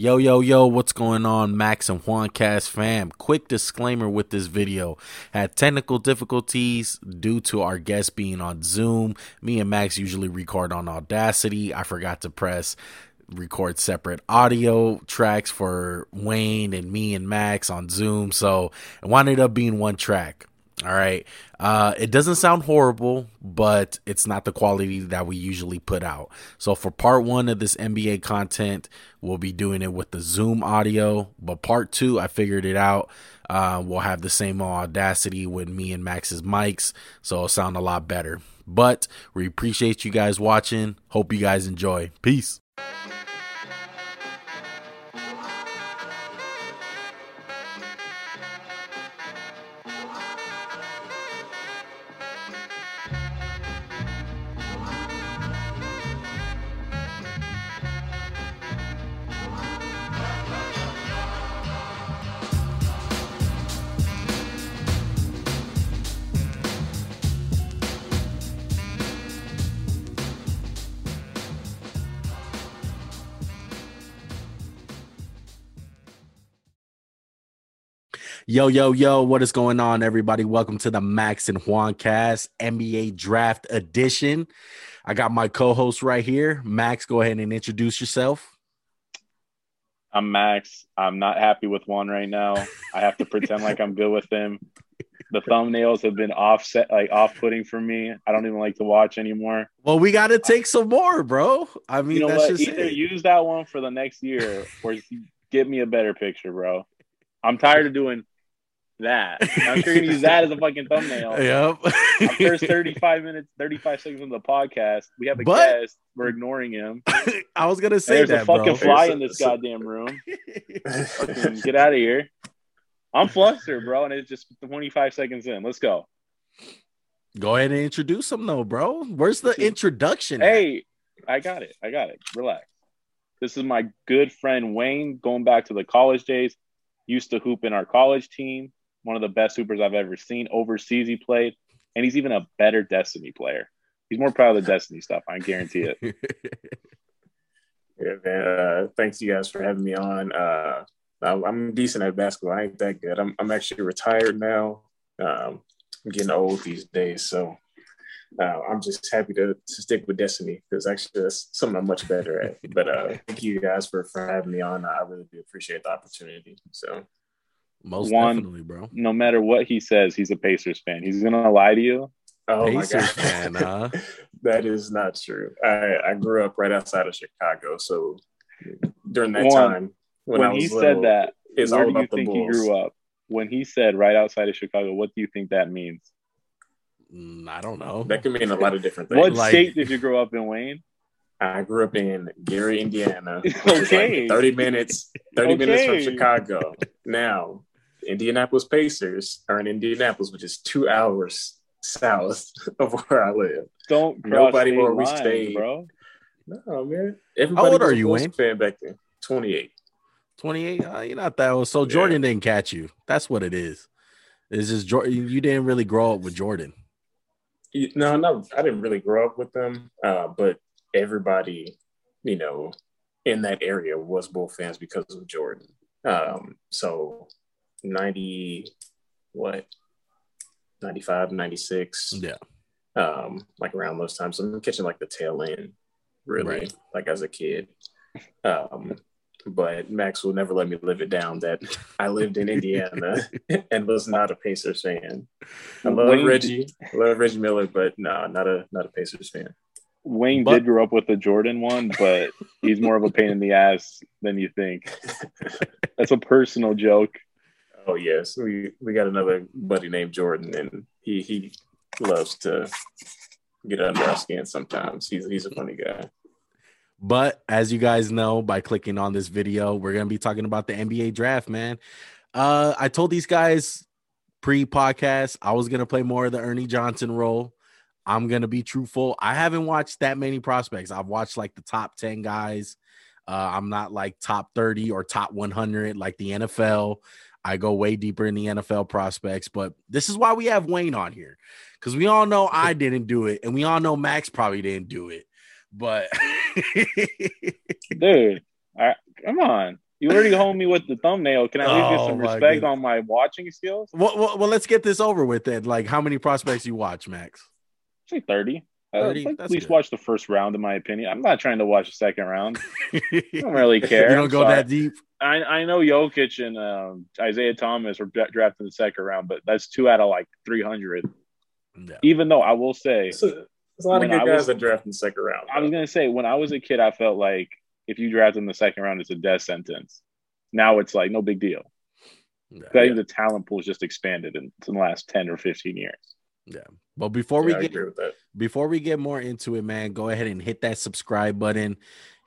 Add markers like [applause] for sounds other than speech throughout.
Yo, yo, yo, what's going on, Max and Juan Cast fam? Quick disclaimer with this video. Had technical difficulties due to our guest being on Zoom. Me and Max usually record on Audacity. I forgot to press record separate audio tracks for Wayne and me and Max on Zoom. So it wound up being one track. All right. Uh, it doesn't sound horrible, but it's not the quality that we usually put out. So for part one of this NBA content, we'll be doing it with the Zoom audio. But part two, I figured it out. Uh, we'll have the same audacity with me and Max's mics, so it'll sound a lot better. But we appreciate you guys watching. Hope you guys enjoy. Peace. Yo, yo, yo, what is going on, everybody? Welcome to the Max and Juan Cast NBA Draft Edition. I got my co host right here. Max, go ahead and introduce yourself. I'm Max. I'm not happy with Juan right now. I have to pretend like I'm good with him. The thumbnails have been offset, like off putting for me. I don't even like to watch anymore. Well, we got to take some more, bro. I mean, you know that's what? just Either it. use that one for the next year or get me a better picture, bro. I'm tired of doing that. [laughs] I'm sure you're gonna use that as a fucking thumbnail. Yep. Our first [laughs] 35 minutes, 35 seconds of the podcast, we have a But- guest. We're ignoring him. [laughs] I was gonna say There's that, a fucking bro. fly There's in this goddamn room. Fucking get out of here. I'm flustered, bro, and it's just 25 seconds in. Let's go. Go ahead and introduce him, though, bro. Where's the introduction? at? Hey, I got it. I got it. Relax. This is my good friend Wayne, going back to the college days. Used to hoop in our college team. One of the best hoopers I've ever seen. Overseas, he played, and he's even a better Destiny player. He's more proud of the Destiny stuff. I guarantee it. [laughs] Yeah, man. Uh, thanks you guys for having me on. Uh, I'm, decent at basketball. I ain't that good. I'm, I'm actually retired now. Um, I'm getting old these days, so uh, I'm just happy to, to stick with Destiny because actually that's something I'm much better at. But uh, [laughs] thank you guys for, for having me on. I really do appreciate the opportunity. So Most One- definitely, bro. No matter what he says, he's a Pacers fan. He's gonna lie to you. oh Pacers my god, fan, huh? [laughs] that is not true. I, I grew up right outside of Chicago, so during that Juan, time When, I he was said little, that, it's where all do you about the think he Bulls. grew up? When he said right outside of Chicago, what do you think that means? Mm, I don't know. That can mean a lot of different things. What Like- state did you grow up in, Wayne? I grew up in Gary, Indiana. [laughs] which is like Okay. 30 minutes, 30 minutes from Chicago. Now, Indianapolis Pacers are in Indianapolis, which is two hours south [laughs] of where I live. Don't Nobody state where we lines, stayed. bro. No, man. Everybody old was are a you, Wayne? Fan back then. 28. 28. Uh, you're not that old. So Jordan didn't catch you. That's what it is. It's just Jordan. You didn't really grow up with Jordan. No, no, I didn't really grow up with them, uh, but everybody, you know, in that area was Bull fans because of Jordan. Um, so 90, what, 95, 96, Yeah. um, like around those times. So I'm catching like the tail end, really, Right. like as a kid. Um, but Max will never let me live it down that I lived in Indiana [laughs] and was not a Pacers fan. I love Wayne- Reggie, I love Reggie Miller, but no, not a not a Pacers fan. Wayne But- did grow up with the Jordan one, but he's more of a pain in the ass than you think. [laughs] That's a personal joke. Oh yes, we we got another buddy named Jordan, and he he loves to get under our skin sometimes. He's he's a funny guy. But as you guys know by clicking on this video, we're gonna be talking about the NBA draft, man. Uh, I told these guys pre-podcast I was gonna play more of the Ernie Johnson role. I'm gonna be truthful. I haven't watched that many prospects. I've watched like the top 10 guys. Uh, I'm not like top 30 or top 100 like the NFL. I go way deeper in the NFL prospects, but this is why we have Wayne on here because we all know I didn't do it, and we all know Max probably didn't do it. But [laughs] Dude, I, come on. You already hold me with the thumbnail. Can I at least get Oh, some respect goodness. on my watching skills? Well, well, well, let's get this over with then. Like, how many prospects you watch, Max? Say 30. Uh, 30? like, at least good. watch the first round, in my opinion. I'm not trying to watch the second round. you [laughs] I don't really care. You don't go Sorry. that deep. I, I know Jokic and um, Isaiah Thomas were dra- drafted in the second round, but that's two out of like 300. Yeah. Even though I will say, So, there's a lot When of I good guys was- that draft in the second round. I was going to say, when I was a kid, I felt like if you draft in the second round, it's a death sentence. Now it's like no big deal. Yeah. 'Cause I think the talent pool has just expanded in, in the last 10 or 15 years. Yeah. But before Yeah, I we get agree with that. before we get more into it, man, go ahead and hit that subscribe button,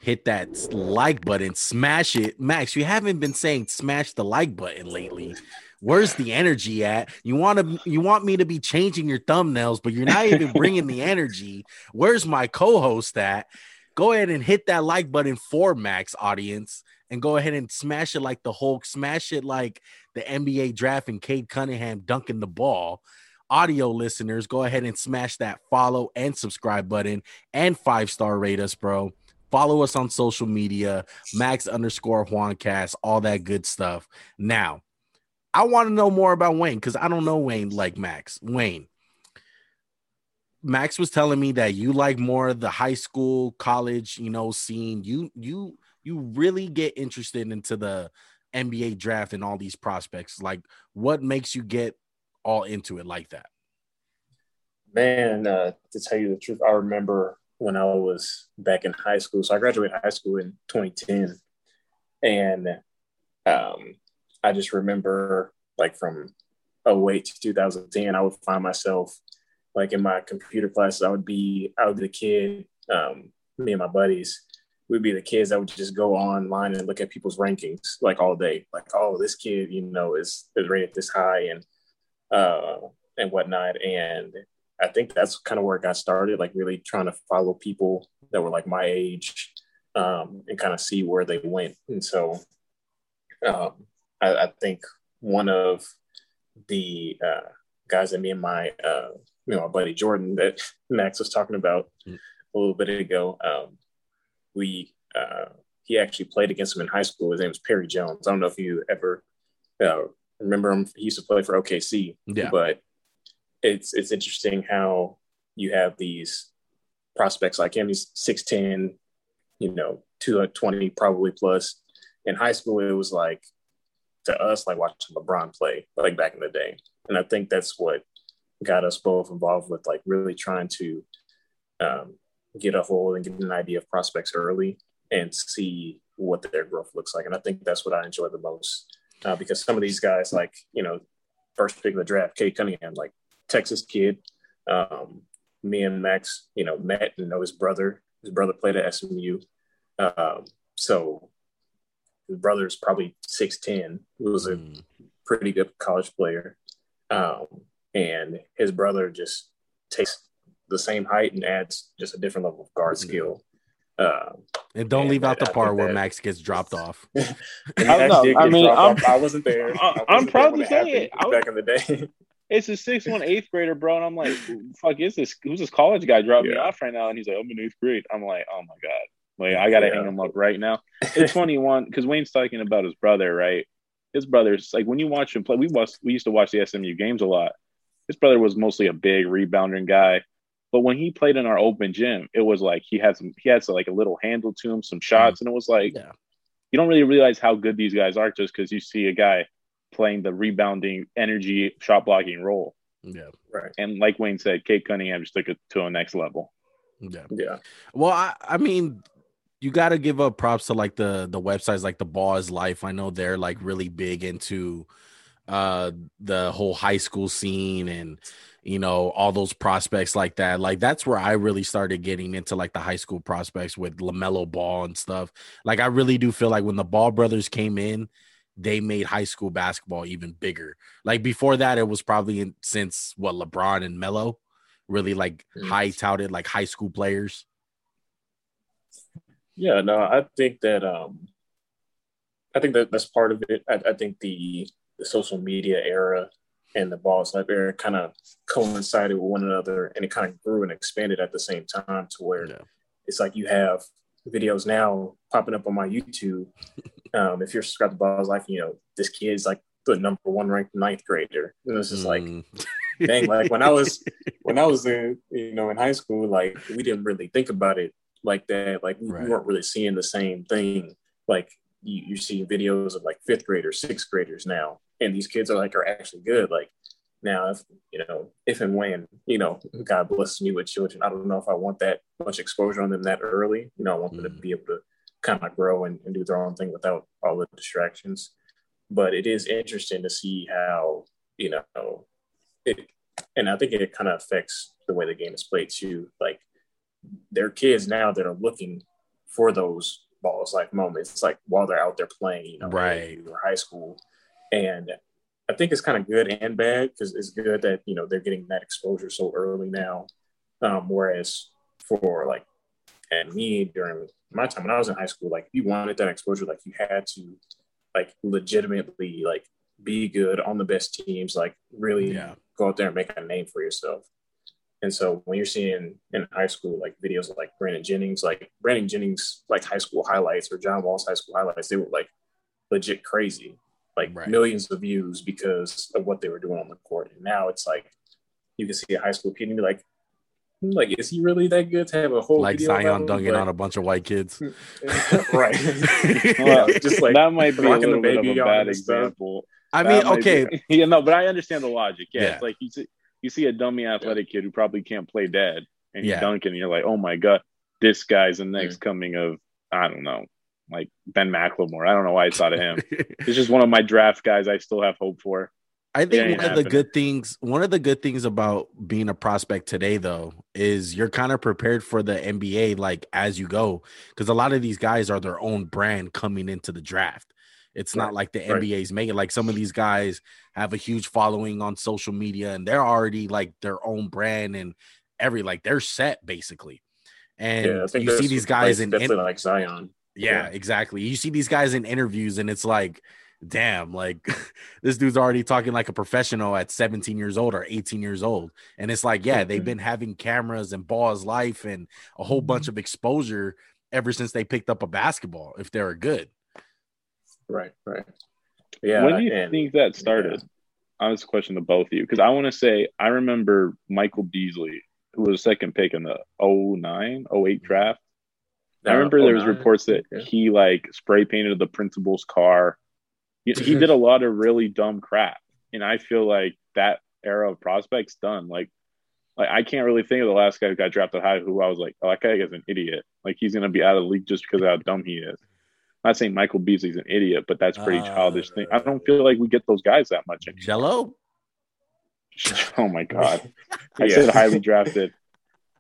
hit that like button, smash it. Max, you haven't been saying smash the like button lately. Where's the energy at? You want to you want me to be changing your thumbnails, but you're not even [laughs] bringing the energy. Where's my co-host at? Go ahead and hit that like button for Max audience and go ahead and smash it like the Hulk, smash it like the NBA draft and Cade Cunningham dunking the ball audio listeners, go ahead and smash that follow and subscribe button and five star rate us, bro. Follow us on social media, Max underscore Juancast, all that good stuff. Now, I want to know more about Wayne because I don't know Wayne like Max. Wayne, Max was telling me that you like more the high school, college, you know, scene. You you you really get interested into the NBA draft and all these prospects. Like, what makes you get all into it like that? Man, uh, to tell you the truth, I remember when I was back in high school. So I graduated high school in 2010, and um, I just remember like from 08 to 2010, I would find myself like in my computer classes. I would be I would be the kid, um, me and my buddies. We'd be the kids that would just go online and look at people's rankings like all day. Like, oh, this kid, you know, is is rated this high and uh, and whatnot. And I think that's kind of where it got started, like really trying to follow people that were like my age um, and kind of see where they went. And so um, I, I think one of the uh, guys that me and my, uh, you know, my buddy Jordan that Max was talking about Mm. a little bit ago, um, we, uh, he actually played against him in high school. His name was Perry Jones. I don't know if you ever uh, remember him. He used to play for OKC. Yeah. But it's it's interesting how you have these prospects like him. He's six ten, you know, two twenty probably plus. In high school, it was like to us like watching LeBron play like back in the day, and I think that's what got us both involved with like really trying to um, get a hold and get an idea of prospects early and see what their growth looks like. And I think that's what I enjoy the most uh, because some of these guys, like you know, first pick of the draft, Cade Cunningham, like Texas kid. Um, me and Max, you know, met and know his brother. His brother played at SMU, um, so his brother's probably six ten. He was a Mm, pretty good college player, um, and his brother just takes the same height and adds just a different level of guard skill. Um, And don't And leave out I the think part where that- Max gets dropped off. [laughs] and I don't know. I did get mean, dropped I'm- off. I wasn't there. [laughs] I- I I'm wasn't proud there when to say it. I was- back in the day. [laughs] It's a six one eighth grader, bro, and I'm like, [laughs] fuck, is this who's this college guy dropping me off right now? And he's like, I'm in eighth grade. I'm like, oh my god, like I gotta Yeah. hang him up right now. [laughs] It's funny one because Wayne's talking about his brother, right? His brother's like when you watch him play, we was we used to watch the SMU games a lot. His brother was mostly a big rebounding guy, but when he played in our open gym, it was like he had some he had some, like a little handle to him, some shots, mm-hmm. and it was like Yeah. you don't really realize how good these guys are just because you see a guy playing the rebounding, energy, shot blocking role. Yeah. right. And like Wayne said, Cade Cunningham just took it to a next level. Yeah. Yeah. Well, I, I mean, you got to give up props to like the the websites like the Ball is Life. I know they're like really big into uh the whole high school scene and you know all those prospects like that. Like that's where I really started getting into like the high school prospects with Lamelo Ball and stuff. Like I really do feel like when the Ball brothers came in, they made high school basketball even bigger. Like before that, it was probably in, since what LeBron and Melo really like Mm. high touted like high school players. Yeah, no, I think that um I think that that's part of it. I, I think the the social media era and the balls life era kind of coincided with one another and it kind of grew and expanded at the same time to where Yeah. it's like you have videos now popping up on my YouTube. [laughs] Um, if you're subscribed to Balls Life, you know this kid's like the number one ranked ninth grader. And it's just like, Mm. [laughs] dang, like when I was [laughs] when I was in you know in high school, like we didn't really think about it like that. Like we, we Right. weren't really seeing the same thing. Like you, you see videos of like fifth graders, sixth graders now, and these kids are like are actually good. Like now, if you know, if and when you know, God blesses me with children, I don't know if I want that much exposure on them that early. You know, I want them to Mm. be able to kind of grow and, and do their own thing without all the distractions. But it is interesting to see how you know it, and I think it kind of affects the way the game is played too. Like there are kids now that are looking for those balls like moments, like while they're out there playing, you know, Right. or high school. And I think it's kind of good and bad because it's good that you know they're getting that exposure so early now. Um, whereas for like and me during my time when I was in high school, like if you wanted that exposure, like you had to like legitimately like be good on the best teams, like really Yeah. go out there and make a name for yourself. And so when you're seeing in high school like videos like Brandon Jennings, like Brandon Jennings like high school highlights or John Wall's high school highlights, they were like legit crazy, like Right. millions of views because of what they were doing on the court. And now it's like you can see a high school kid and be like, "Hmm, like is he really that good to have a whole like video Zion him?" dunking But- on a bunch of white kids. [laughs] [laughs] right? Well, [laughs] just like that might be a rocking the little bit of a bad example. I mean, might okay, be- yeah, no, but I understand the logic. Yeah, Yeah. it's like you see, you see a dummy athletic kid who probably can't play dead, and he's Yeah. dunking, and you're like, oh my god, this guy's the next coming of I don't know, like Ben McLemore. I don't know why I thought of him. [laughs] It's just one of my draft guys. I still have hope for. I think one of the good things, one of the good things about being a prospect today, though, is you're kind of prepared for the NBA, like as you go, because a lot of these guys are their own brand coming into the draft. It's not like the right. NBA's making like some of these guys have a huge following on social media and they're already like their own brand and every like they're set basically. And yeah, you see these guys like, in, definitely in like Zion. Yeah, Yeah. exactly. You see these guys in interviews, and it's like, damn, like [laughs] this dude's already talking like a professional at 17 years old or 18 years old. And it's like, yeah, they've Mhm. been having cameras and balls life and a whole bunch of exposure ever since they picked up a basketball, if they're good. Right, right. Yeah. when do you and- think that started? Honest question to both of you, because I want to say I remember Michael Beasley, who was a second pick in the 09, 08 draft. I Uh, remember there was 09, reports that okay. he like spray painted the principal's car. He, he did a [laughs] lot of really dumb crap, and I feel like that era of prospects done. Like, like I can't really think of the last guy who got drafted high who I was like, oh, that guy is an idiot. Like he's gonna be out of the league just because of how dumb he is. I'm not saying Michael Beasley's an idiot, but that's pretty Uh, childish thing. I don't feel like we get those guys that much anymore. Gelo? [laughs] Oh my god, [laughs] I Yeah. said highly drafted.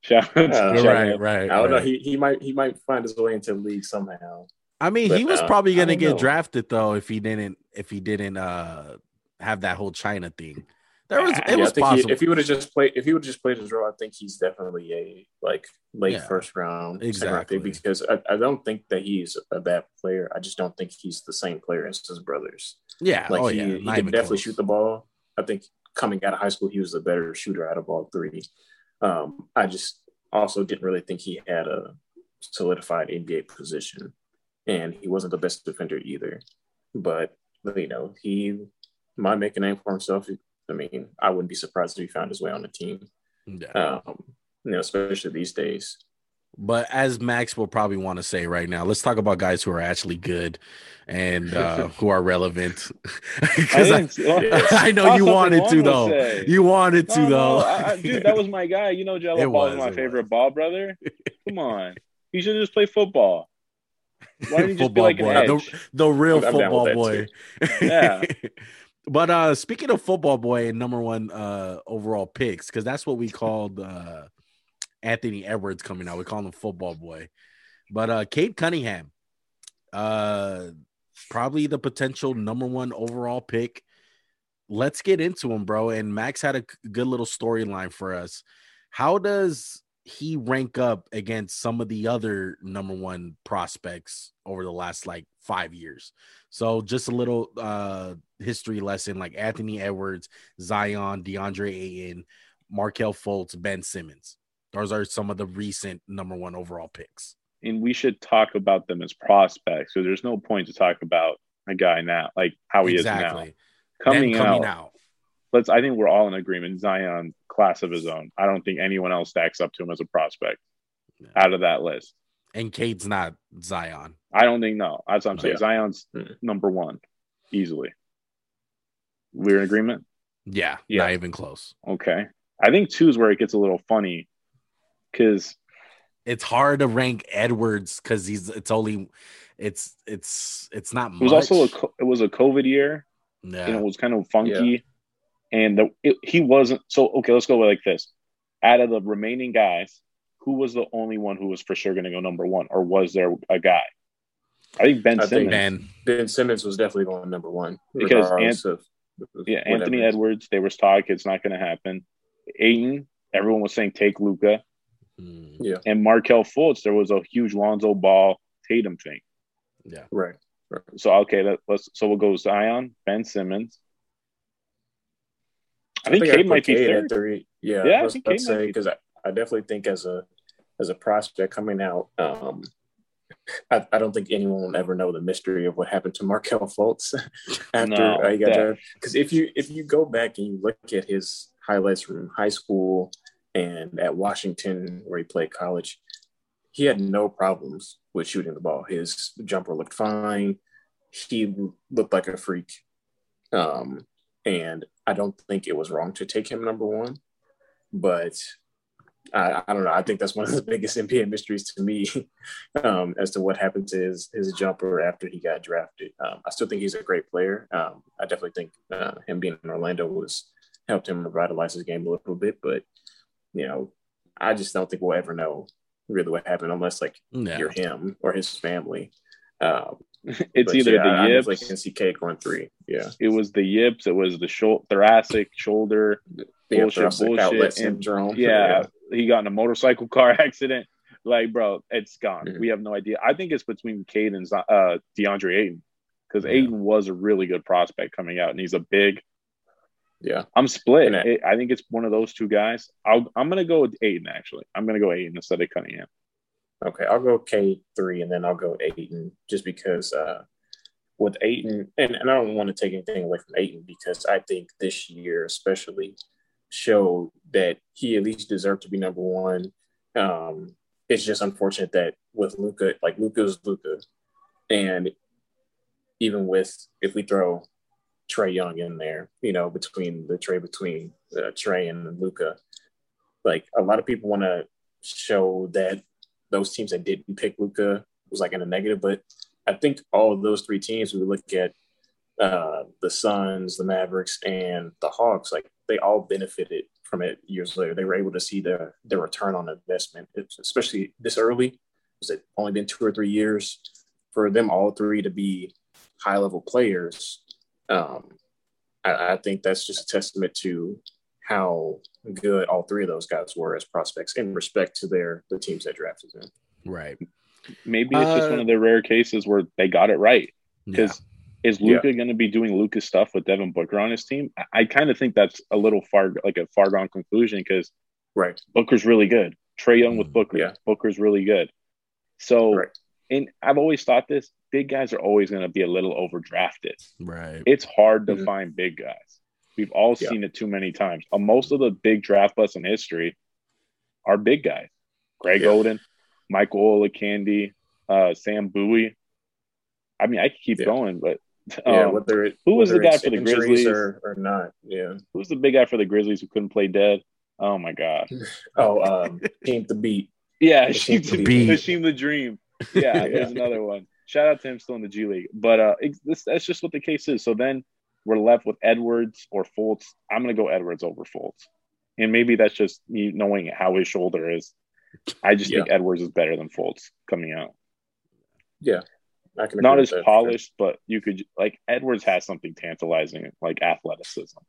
Shout out to Uh, Gelo. right, right. I don't know. He he might he might find his way into the league somehow. I mean, he was uh, probably gonna get know. drafted though if he didn't if he didn't uh have that whole China thing. There was it Yeah, was possible. He, if he would have just played, if he would just played his role, I think he's definitely a like late Yeah, first round, second round exactly. because I, I don't think that he's a bad player. I just don't think he's the same player as his brothers. yeah, Like oh he, yeah, he can definitely close. shoot the ball. I think coming out of high school, he was the better shooter out of all three. Um, I just also didn't really think he had a solidified NBA position, and he wasn't the best defender either. But you know, he might make a name for himself. I mean, I wouldn't be surprised if he found his way on the team. Yeah. Um, you know, especially these days. But as Max will probably want to say right now, let's talk about guys who are actually good and uh, [laughs] who are relevant. [laughs] Because I, I, [laughs] I know you wanted to though. say. You wanted to No, though. I, I, dude, that was my guy. You know, Gelo Ball was, is my favorite was. ball brother. Come on, he should just play football. Why didn't he just be Football like boy. an The- edge? the real I'm football boy. Yeah. but uh speaking of football boy and number one uh overall picks, because that's what we called uh Anthony Edwards coming out. We call him football boy. But uh Cade Cunningham, uh probably the potential number one overall pick. Let's get into him, bro. And Max had a good little storyline for us. How does he rank up against some of the other number one prospects over the last like five years? So just a little uh history lesson like Anthony Edwards, Zion, DeAndre Ayton, Markelle Fultz, Ben Simmons. Those are some of the recent number one overall picks. and we should talk about them as prospects. So there's no point to talk about a guy now, like how he exactly. is now. Coming, coming out, out. let's. I think we're all in agreement. Zion, class of his own. I don't think anyone else stacks up to him as a prospect Yeah. out of that list. And Cade's not Zion. I don't think no. That's what I'm saying. Yeah. Zion's Mm. number one, easily. We're in agreement. Yeah, Yeah. not even close. Okay. I think two is where it gets a little funny, because It's hard to rank Edwards because he's it's only it's it's it's not it was much. also a it was a COVID year, yeah. and it was kind of funky, and the, it, he wasn't. So okay, let's go like this. Out of the remaining guys, who was the only one who was for sure going to go number one, or was there a guy? I think Ben I think Ben. Ben Simmons was definitely going number one Because regardless of Yeah. Anthony Edwards. They were talking it's not going to happen. Ayton, everyone was saying take Luka, Yeah, and Markelle Fultz. There was a huge Lonzo Ball Tatum thing. yeah. right. So okay, let, let's so we'll go Zion, Ben Simmons. I think I'd Cade put might be at third. three. Yeah, Yeah, I I think about Cade to might say because I, I definitely think as a as a prospect coming out, um, I, I don't think anyone will ever know the mystery of what happened to Markelle Fultz [laughs] after No, uh, he got drafted. Because if you if you go back and you look at his highlights from high school and at Washington where he played college, he had no problems with shooting the ball. His jumper looked fine. He looked like a freak. Um, and I don't think it was wrong to take him number one. But I, I don't know. I think that's one of the [laughs] biggest NBA mysteries to me [laughs] um, as to what happened to his, his jumper after he got drafted. Um, I still think he's a great player. Um, I definitely think uh, him being in Orlando was helped him revitalize his game a little bit. But, you know, I just don't think we'll ever know really what happened unless like Yeah. you're him or his family. Um, [laughs] It's either yeah, the definitely yips, can see Cade going three. Yeah. it was the yips, it was the shou- thoracic shoulder. Yeah, Bullshit, thoracic bullshit, outlet and- syndrome. [laughs] Yeah, he got in a motorcycle [laughs] car accident. Like, bro, it's gone. Mhm. We have no idea. I think it's between Cade and uh, DeAndre Ayton because Yeah. Ayton was a really good prospect coming out, and he's a big. Yeah. I'm split. I- It- I think it's one of those two guys. I'll, I'm gonna go with Ayton. Actually, I'm gonna go Ayton instead of Cunningham. Okay, I'll go Cade three and then I'll go Ayton just because uh, with Ayton, and, and I don't want to take anything away from Ayton because I think this year especially showed that he at least deserved to be number one. Um, it's just unfortunate that with Luka, like Luka's Luka, and even with if we throw Trae Young in there, you know, between the trade between uh, Trae and Luka, like a lot of people want to show that those teams that didn't pick Luka was like in a negative, but I think all of those three teams, we look at uh, the Suns, the Mavericks, and the Hawks, like they all benefited from it years later. They were able to see the the return on investment, it's, especially this early. Was it only been two or three years for them all three to be high level players? Um, I, I think that's just a testament to how good all three of those guys were as prospects in respect to their the teams that drafted them. Right. Maybe it's just Uh, one of the rare cases where they got it right. Yeah. Because is Luka going to be doing Luka stuff with Devin Booker on his team? I, I kind of think that's a little far, like a far gone conclusion because Right. Booker's really good. Trae Young with Mhm. Booker, Yeah. Booker's really good. So, Right. and I've always thought this: big guys are always going to be a little overdrafted. right. It's hard to Mhm. find big guys. We've all Yeah. seen it too many times. Uh, most of the big draft busts in history are big guys: Greg Yeah. Oden, Michael Olowokandi, uh, Sam Bowie. I mean, I could keep Yeah. going, but Yeah, um, whether it who was the guy for the Grizzlies? or, or not. Yeah. who's the big guy for the Grizzlies who couldn't play dead? Oh my god! [laughs] Oh, um, team the beat. Yeah, Hasheem Hasheem the, Beat. Hasheem the Dream. Yeah, [laughs] Yeah. there's another one. Shout out to him still in the G League. But uh, it's, this, that's just what the case is. So then we're left with Edwards or Fultz. I'm going to go Edwards over Fultz. And maybe that's just me knowing how his shoulder is. I just think Edwards is better than Fultz coming out. Yeah. I can Not as that. polished, but you could, like, Edwards has something tantalizing, like athleticism.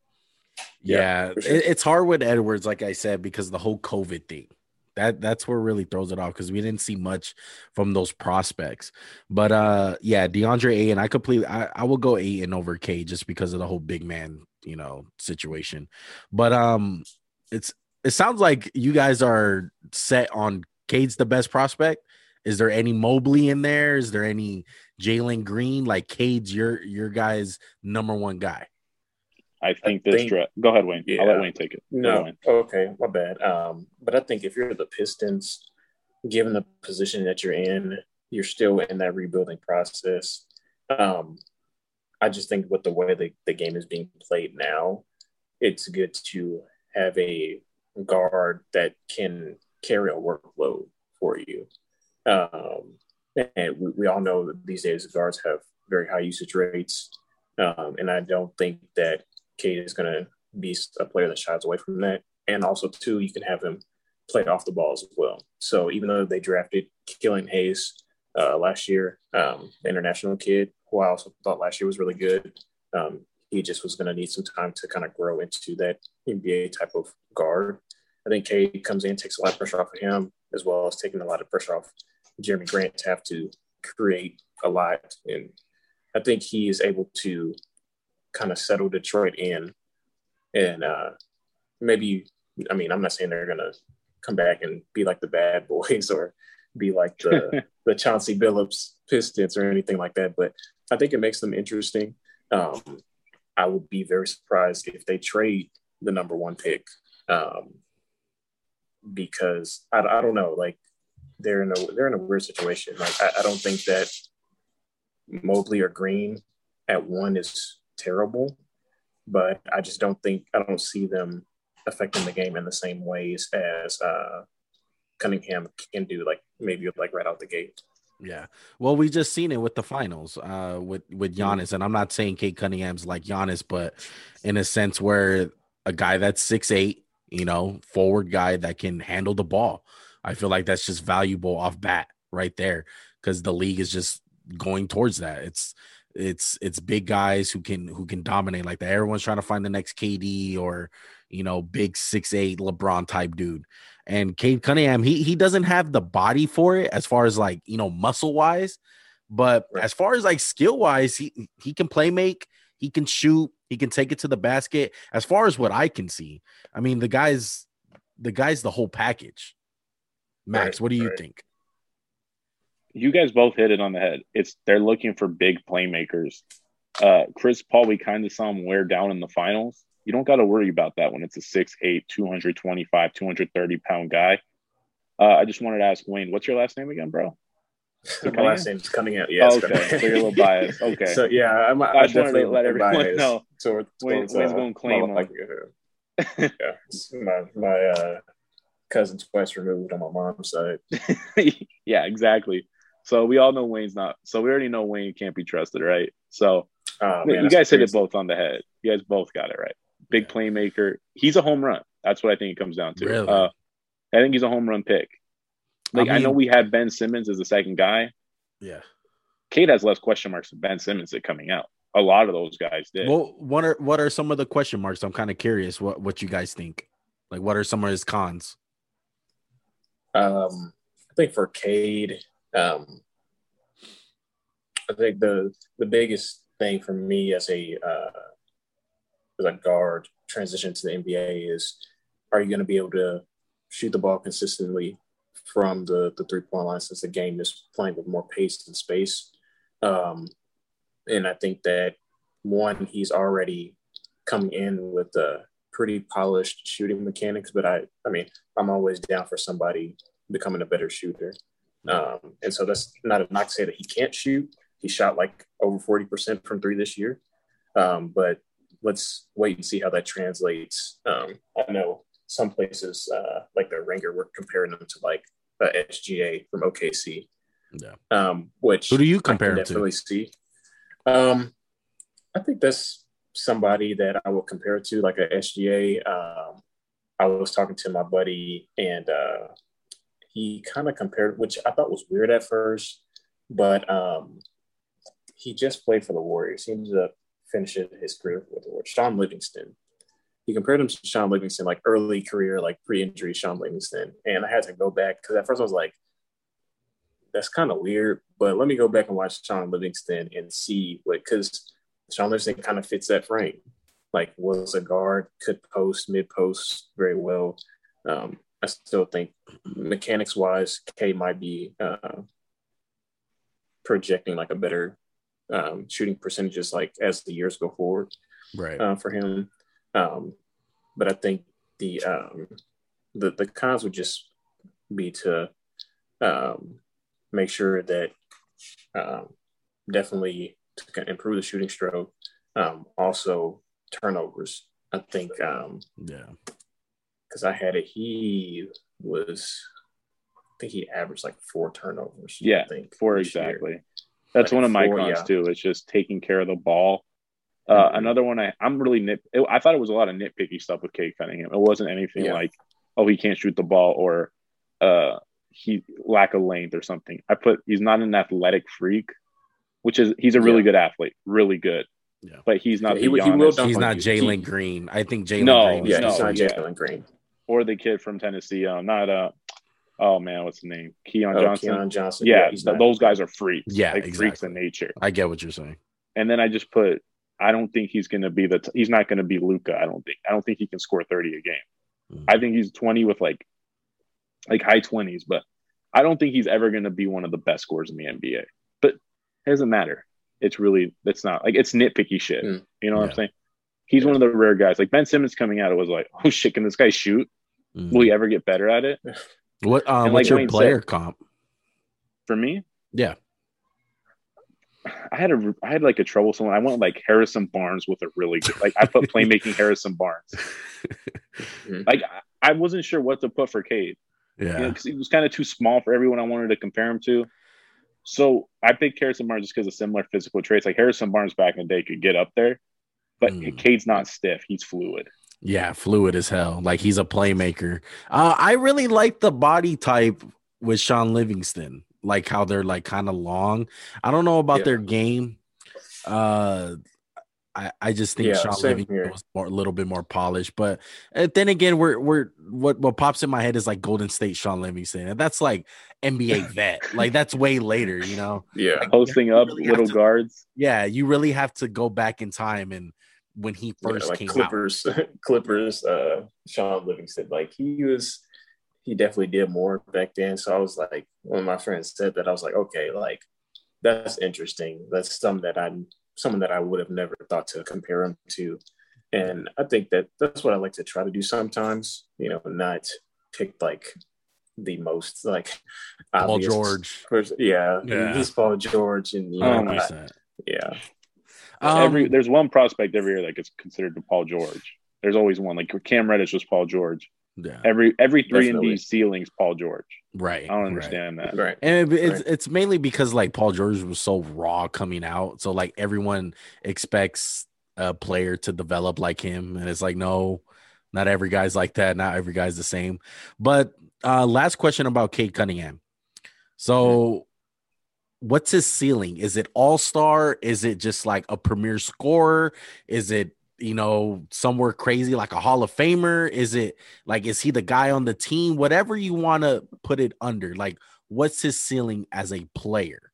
Yeah, Yeah, sure. it's hard with Edwards, like I said, because the whole COVID thing. That that's where really throws it off because we didn't see much from those prospects. But uh yeah, DeAndre Ayton, I completely I, I will go Ayton over Cade just because of the whole big man, you know, situation. But um it's it sounds like you guys are set on Cade's the best prospect Is there any Mobley in there? Is there any Jalen Green? Like Cade's your your guy's number one guy. I think I this draft. Go ahead, Wayne. Yeah, I'll let Wayne take it. No, okay, my bad. Um, but I think if you're the Pistons, given the position that you're in, you're still in that rebuilding process. Um, I just think with the way the, the game is being played now, it's good to have a guard that can carry a workload for you. Um, and we, we, all know that these days guards have very high usage rates. Um, and I don't think that Cade is going to be a player that shies away from that. And also, too, you can have him play off the ball as well. So even though they drafted Killian Hayes uh, last year, um, the international kid, who I also thought last year was really good, um, he just was going to need some time to kind of grow into that NBA type of guard. I think Cade comes in, takes a lot of pressure off of him, as well as taking a lot of pressure off Jerami Grant to have to create a lot. And I think he is able to kind of settle Detroit in. And uh, maybe, I mean, I'm not saying they're going to come back and be like the bad [laughs] boys or be like the, [laughs] the Chauncey Billups Pistons or anything like that. But I think it makes them interesting. Um, I would be very surprised if they trade the number one pick um, because I, I don't know, like they're in a they're in a weird situation. Like I, I don't think that Mobley or Green at one is terrible, but I just don't think I don't see them affecting the game in the same ways as uh, Cunningham can do, like maybe like right out the gate. Yeah. Well, we just seen it with the finals, uh, with with mm-hmm. Giannis, and I'm not saying Cade Cunningham's like Giannis, but in a sense where a guy that's six eight, you know, forward guy that can handle the ball. I feel like that's just valuable off bat right there because the league is just going towards that. It's it's it's big guys who can who can dominate like that. Everyone's trying to find the next KD or you know big six eight LeBron type dude. And Cade Cunningham, he he doesn't have the body for it as far as like you know muscle wise, but as far as like skill wise, he he can play make, he can shoot, he can take it to the basket. As far as what I can see, I mean the guy's the guy's the whole package. Max, right, what do you right. think? You guys both hit it on the head. It's they're looking for big playmakers. Uh, Chris Paul, we kind of saw him wear down in the finals. You don't got to worry about that when it's a 6'8, 225, 230 pound guy. Uh, I just wanted to ask Wayne, what's your last name again, bro? My last name's coming out. Yes. Oh, okay. so you're a little [laughs] biased. Okay. so yeah, I'm, I, I just wanted to let everyone biased know. Towards, Wayne's, Wayne's uh, going to claim like, yeah, my my uh, cousin's twice removed on my mom's side. [laughs] yeah, exactly. So we all know Wayne's not. So we already know Wayne can't be trusted, right? So oh, man, you guys hit it both on the head. You guys both got it right. Big yeah. playmaker. He's a home run. That's what I think it comes down to. Really? Uh, I think he's a home run pick. Like I, mean, I know we had Ben Simmons as the second guy. Yeah. Cade has less question marks than Ben Simmons did coming out. A lot of those guys did. Well, what are what are some of the question marks? I'm kind of curious what what you guys think. Like, what are some of his cons? Um, I think for Cade, um, I think the the biggest thing for me as a uh, as a guard transition to the NBA is, are you going to be able to shoot the ball consistently from the the three point line since the game is playing with more pace and space, um, and I think that one he's already coming in with a pretty polished shooting mechanics, but I, I mean, I'm always down for somebody becoming a better shooter. Um, and so that's not a knock to say that he can't shoot. He shot like over 40% from three this year. Um, but let's wait and see how that translates. Um, I know some places uh, like the Ringer were comparing them to like uh, SGA from OKC. Yeah. Um, which who do you compare I definitely to? see? Um, I think that's somebody that I will compare to, like a SGA. Um, I was talking to my buddy, and uh, he kind of compared, which I thought was weird at first, but um, he just played for the Warriors. He ended up finishing his career with the Warriors. Shaun Livingston. He compared him to Shaun Livingston, like early career, like pre-injury Shaun Livingston. And I had to go back because at first I was like, that's kind of weird. But let me go back and watch Shaun Livingston and see what because Shaun Livingston kind of fits that frame. Like was a guard, could post, mid post very well. Um, I still think mechanics wise, Cade might be uh, projecting like a better um, shooting percentages like as the years go forward Right. uh, for him. Um, but I think the um, the the cons would just be to um, make sure that um, definitely to improve the shooting stroke. Um, also turnovers. I think um, yeah. Because I had it, he was. I think he averaged like four turnovers. I Yeah, think Four this year. exactly. That's Like one of my four, cons yeah. too. It's just taking care of the ball. Uh, Mhm. Another one I I'm really nit. It, I thought it was a lot of nitpicky stuff with Cade Cunningham. It wasn't anything Yeah. like, oh, he can't shoot the ball or uh he lack of length or something. I put he's not an athletic freak, which is he's a really Yeah. good athlete, really good. Yeah. But he's not Yeah, he he will He's not you. Jalen Green. I think Jalen No, Green. Yeah, is No, he's not. Jalen Green. Or the kid from Tennessee. Um, not uh, oh man, what's the name? Keon Oh, Johnson. Keon Johnson. Yeah, he's th- not- those guys are freaks. Yeah, like freaks in nature. I get what you're saying. And then I just put, I don't think he's going to be the. T- he's not going to be Luka. I don't think. I don't think he can score thirty a game. Mhm. I think he's twenty with like, like high twenties, but I don't think he's ever going to be one of the best scorers in the NBA. But it doesn't matter. It's really. It's not like it's nitpicky shit. Mm. You know what Yeah. I'm saying? He's one of the rare guys. Like Ben Simmons coming out, it was like, oh shit, can this guy shoot? Mhm. Will he ever get better at it? [laughs] What um And what's like your Wayne player said- comp? For me, Yeah. I had a I had like a troublesome one. I went like Harrison Barnes with a really good like I put playmaking [laughs] Harrison Barnes. [laughs] Like I- wasn't sure what to put for Cade Yeah. because he was kind of too small for everyone I wanted to compare him to. So I picked Harrison Barnes just because of similar physical traits. Like Harrison Barnes back in the day could get up there, but Mm. Cade's not stiff. He's fluid. Yeah, fluid as hell. Like he's a playmaker. Uh, I really like the body type with Shaun Livingston, like how they're like kind of long. I don't know about Yeah. their game. Uh, I, I just think Yeah, Shaun Livingston here. was more, a little bit more polished. But uh, then again, we're we're what what pops in my head is like Golden State Shaun Livingston, and that's like NBA [laughs] vet. like that's way later, you know. Yeah. Like, Posting you up really little to- guards. Yeah, you really have to go back in time and when he Yeah, first like came out. Clippers, [laughs] Clippers, uh, Shaun Livingston. Like he was, he definitely did more back then. So I was like, when my friends said that, I was like, okay, like that's interesting. That's something that I'm, someone that I would have never thought to compare him to. And I think that that's what I like to try to do sometimes. You know, not pick like the most like Paul obvious George. person. Yeah, Yeah. he's Paul George, and you Oh know, my I- 100%. Yeah, Every Um, there's one prospect every year that gets considered to Paul George. There's always one. Like Cam Reddish was Paul George. yeah, Every every three and Definitely. D ceilings Paul George. right. I don't right. understand that. right. And it- it's Right. it's mainly because like Paul George was so raw coming out, so like everyone expects a player to develop like him, and it's like no, not every guy's like that. Not every guy's the same. But uh last question about Cade Cunningham. So, what's his ceiling? Is it all star? Is it just like a premier scorer? Is it you know somewhere crazy like a Hall of Famer? Is it like is he the guy on the team? Whatever you want to put it under, like what's his ceiling as a player?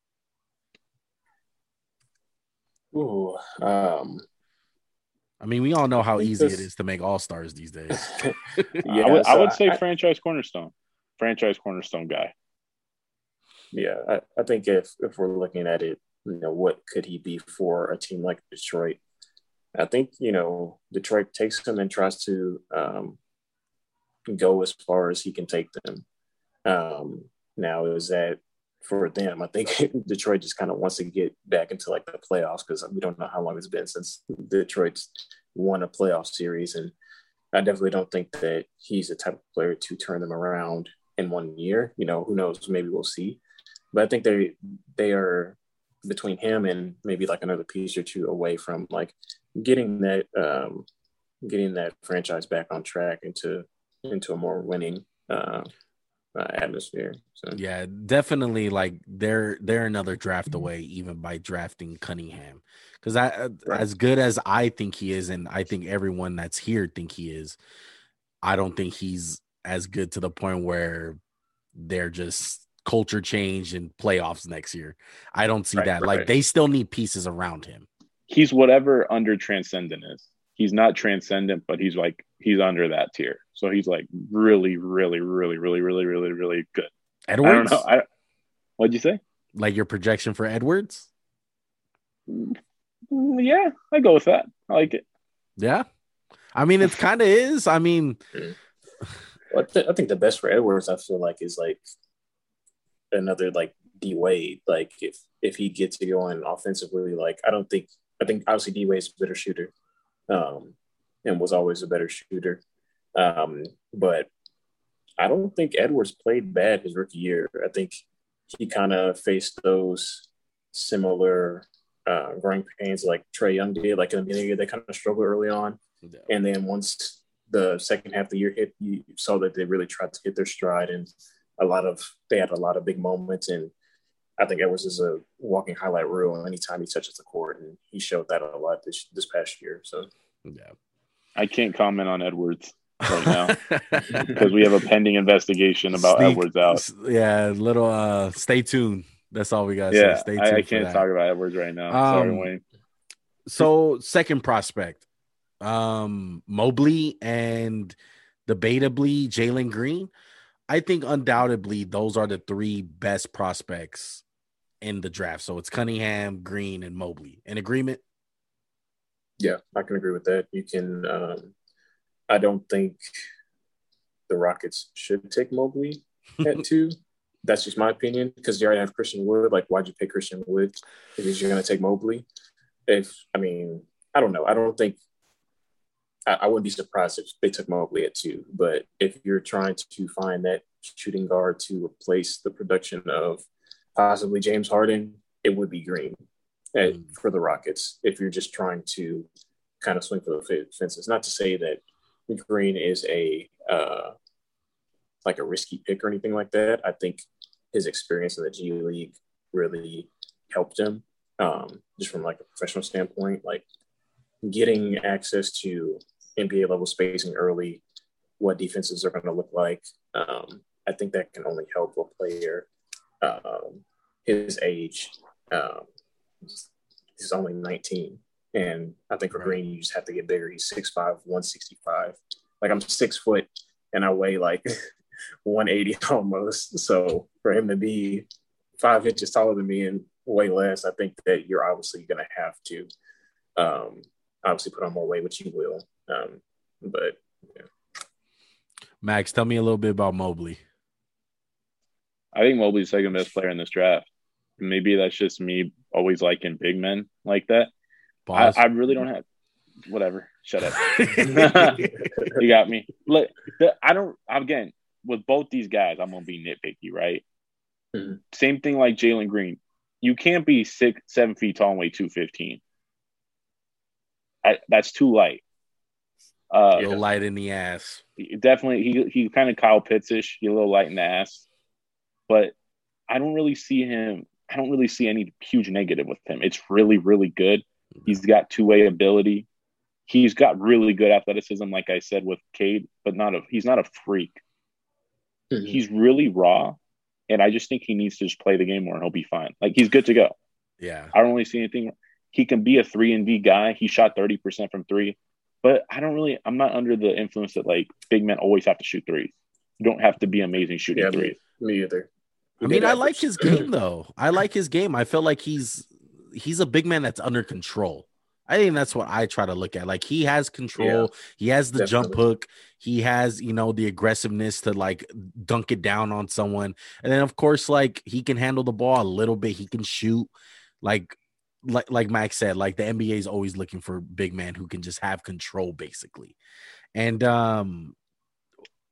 Ooh, um, I mean, we all know how easy it this- is to make all stars these days. [laughs] [laughs] yeah, I would, I would say I- franchise cornerstone, franchise cornerstone guy. Yeah, I, I think if if we're looking at it, you know, what could he be for a team like Detroit? I think you know Detroit takes him and tries to um, go as far as he can take them. Um, now, is that for them? I think [laughs] Detroit just kind of wants to get back into like the playoffs because we don't know how long it's been since Detroit's won a playoff series, and I definitely don't think that he's the type of player to turn them around in one year. You know, who knows? Maybe we'll see. But I think they they are between him and maybe like another piece or two away from like getting that um, getting that franchise back on track into into a more winning uh, uh, atmosphere. So Yeah, definitely. Like they're they're another draft away, even by drafting Cunningham. Because I, uh, Right. as good as I think he is, and I think everyone that's here think he is, I don't think he's as good to the point where they're just culture change and playoffs next year. I don't see Right, that. Like they still need pieces around him. He's whatever under transcendent is. he's not transcendent, but he's like he's under that tier. So he's like really, really, really, really, really, really, really good. Edwards. I don't know. I, what'd you say? Like your projection for Edwards? Mm, Yeah, I go with that. I like it. Yeah. I mean, it [laughs] kind of is. I mean, Well, I, th- I think the best for Edwards, I feel like, is like another like D Wade. Like if if he gets it going offensively, like I don't think I think obviously D Wade's a better shooter, um, and was always a better shooter. Um, but I don't think Edwards played bad his rookie year. I think he kind of faced those similar uh, growing pains like Trae Young did. Like in the beginning of the year, they kind of struggled early on. And then once the second half of the year hit, you saw that they really tried to hit their stride, and a lot of they had a lot of big moments. And I think Edwards is a walking highlight reel anytime he touches the court, and he showed that a lot this this past year. So yeah. I can't comment on Edwards right now [laughs] because we have a pending investigation about Sneak- Edwards out. Yeah, little uh stay tuned. That's all we got to Yeah, say. Stay tuned. I, I can't talk about Edwards right now. Sorry, Um, Wayne. So second prospect, um, Mobley and debatably Jalen Green. I think undoubtedly those are the three best prospects in the draft. So it's Cunningham, Green, and Mobley. In agreement? yeah, I can agree with that. You can. Um, I don't think the Rockets should take Mobley at [laughs] two. That's just my opinion because you already have Christian Wood. Like, why'd you pick Christian Wood if you're going to take Mobley? If I mean, I don't know. I don't think I, I wouldn't be surprised if they took Mobley at two. But if you're trying to find that shooting guard to replace the production of possibly James Harden, it would be Green at, Mm. for the Rockets. If you're just trying to kind of swing for the fe- fences, not to say that Green is a uh, like a risky pick or anything like that. I think his experience in the G League really helped him, um, just from like a professional standpoint. Like getting access to NBA level spacing early, what defenses are going to look like. Um, I think that can only help a player um, his age. Um, he's only 19. And I think for Green, you just have to get bigger. He's 6'5, 165. Like I'm six foot and I weigh like [laughs] 180 almost. So for him to be five inches taller than me and way less, I think that you're obviously going to have to um, obviously put on more weight, which you will. Um, but Max, tell me a little bit about Mobley. I think Mobley's second best player in this draft. Maybe that's just me always liking big men like that. I, I really don't have whatever. Shut up. [laughs] [laughs] you got me. Look, the, I don't. Again, with both these guys, I'm gonna be nitpicky, right? Mhm. Same thing like Jalen Green. You can't be six, seven feet tall and weigh two fifteen. I, that's too light. Uh, Little light in the ass. definitely, he he kind of Kyle Pittsish. He's a little light in the ass, but I don't really see him. I don't really see any huge negative with him. It's really, really good. He's got two way ability. He's got really good athleticism, like I said with Cade, but not a. He's not a freak. Mhm. He's really raw, and I just think he needs to just play the game more, and he'll be fine. Like he's good to go. Yeah. I don't really see anything. He can be a three and D guy. He shot thirty percent from three, but I don't really. I'm not under the influence that like big men always have to shoot threes. You don't have to be amazing shooting Yeah, threes. me either. I mean, I like his game though. I like his game. I feel like he's he's a big man that's under control. I think that's what I try to look at. Like he has control. he has the jump hook. He has, you know, the aggressiveness to like dunk it down on someone. And then of course, like he can handle the ball a little bit. He can shoot. Like like like Max said, like the NBA is always looking for big man who can just have control basically. And um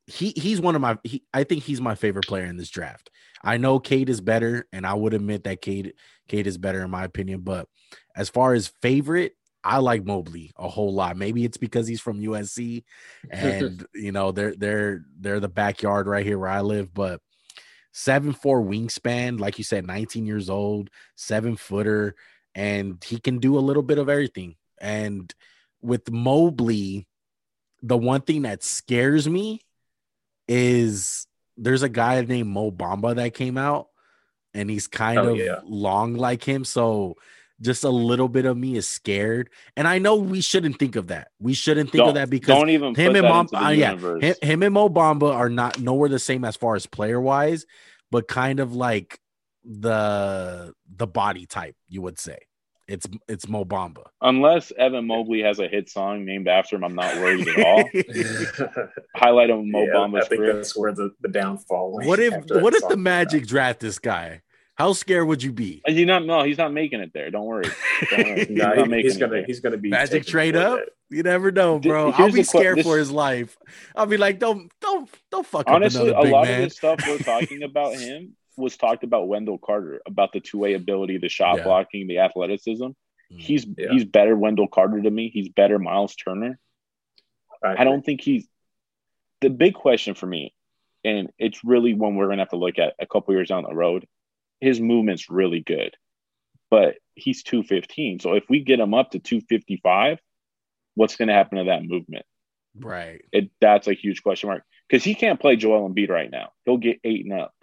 he he's one of my he, I think he's my favorite player in this draft. I know Cade is better, and I would admit that Cade Cade is better in my opinion. But as far as favorite, I like Mobley a whole lot. Maybe it's because he's from USC, and [laughs] you know they're they're they're the backyard right here where I live. But seven four wingspan, like you said, 19 years old, seven footer, and he can do a little bit of everything. And with Mobley, the one thing that scares me is there's a guy named Mo Bamba that came out and he's kind Oh, of yeah. long like him. So just a little bit of me is scared. And I know we shouldn't think of that. We shouldn't think don't, of that because don't even him and Mom, uh, yeah, him, him and Mo Bamba are not nowhere the same as far as player wise, but kind of like the the body type, you would say. It's it's Mo Bamba. Unless Evan Mobley has a hit song named after him, I'm not worried at all. [laughs] Highlight of Mo yeah, Bamba's I think career. that's where the, the downfall. what if what if the came Magic draft this guy? How scared would you be? Uh, and He's not. No, he's not making it there. Don't worry. [laughs] Don't worry. He's out. not Nah, he- he's gonna there. he's gonna be Magic trade up? that. You never know, Th- bro. I'll be the que- scared this- for his life. I'll be like, don't don't don't fuck Honestly, up a big lot man. of the stuff we're talking about him [laughs] was talked about Wendell Carter about the two way ability, the shot Yeah. blocking, the athleticism. Mm. He's Yeah. he's better Wendell Carter to me. He's better Miles Turner. I don't think he's the big question for me, and it's really one we're gonna have to look at a couple years down the road. His movement's really good, but he's 215. So if we get him up to 255, what's gonna happen to that movement? right. It that's a huge question mark. Because he can't play Joel Embiid right now. He'll get eight and up.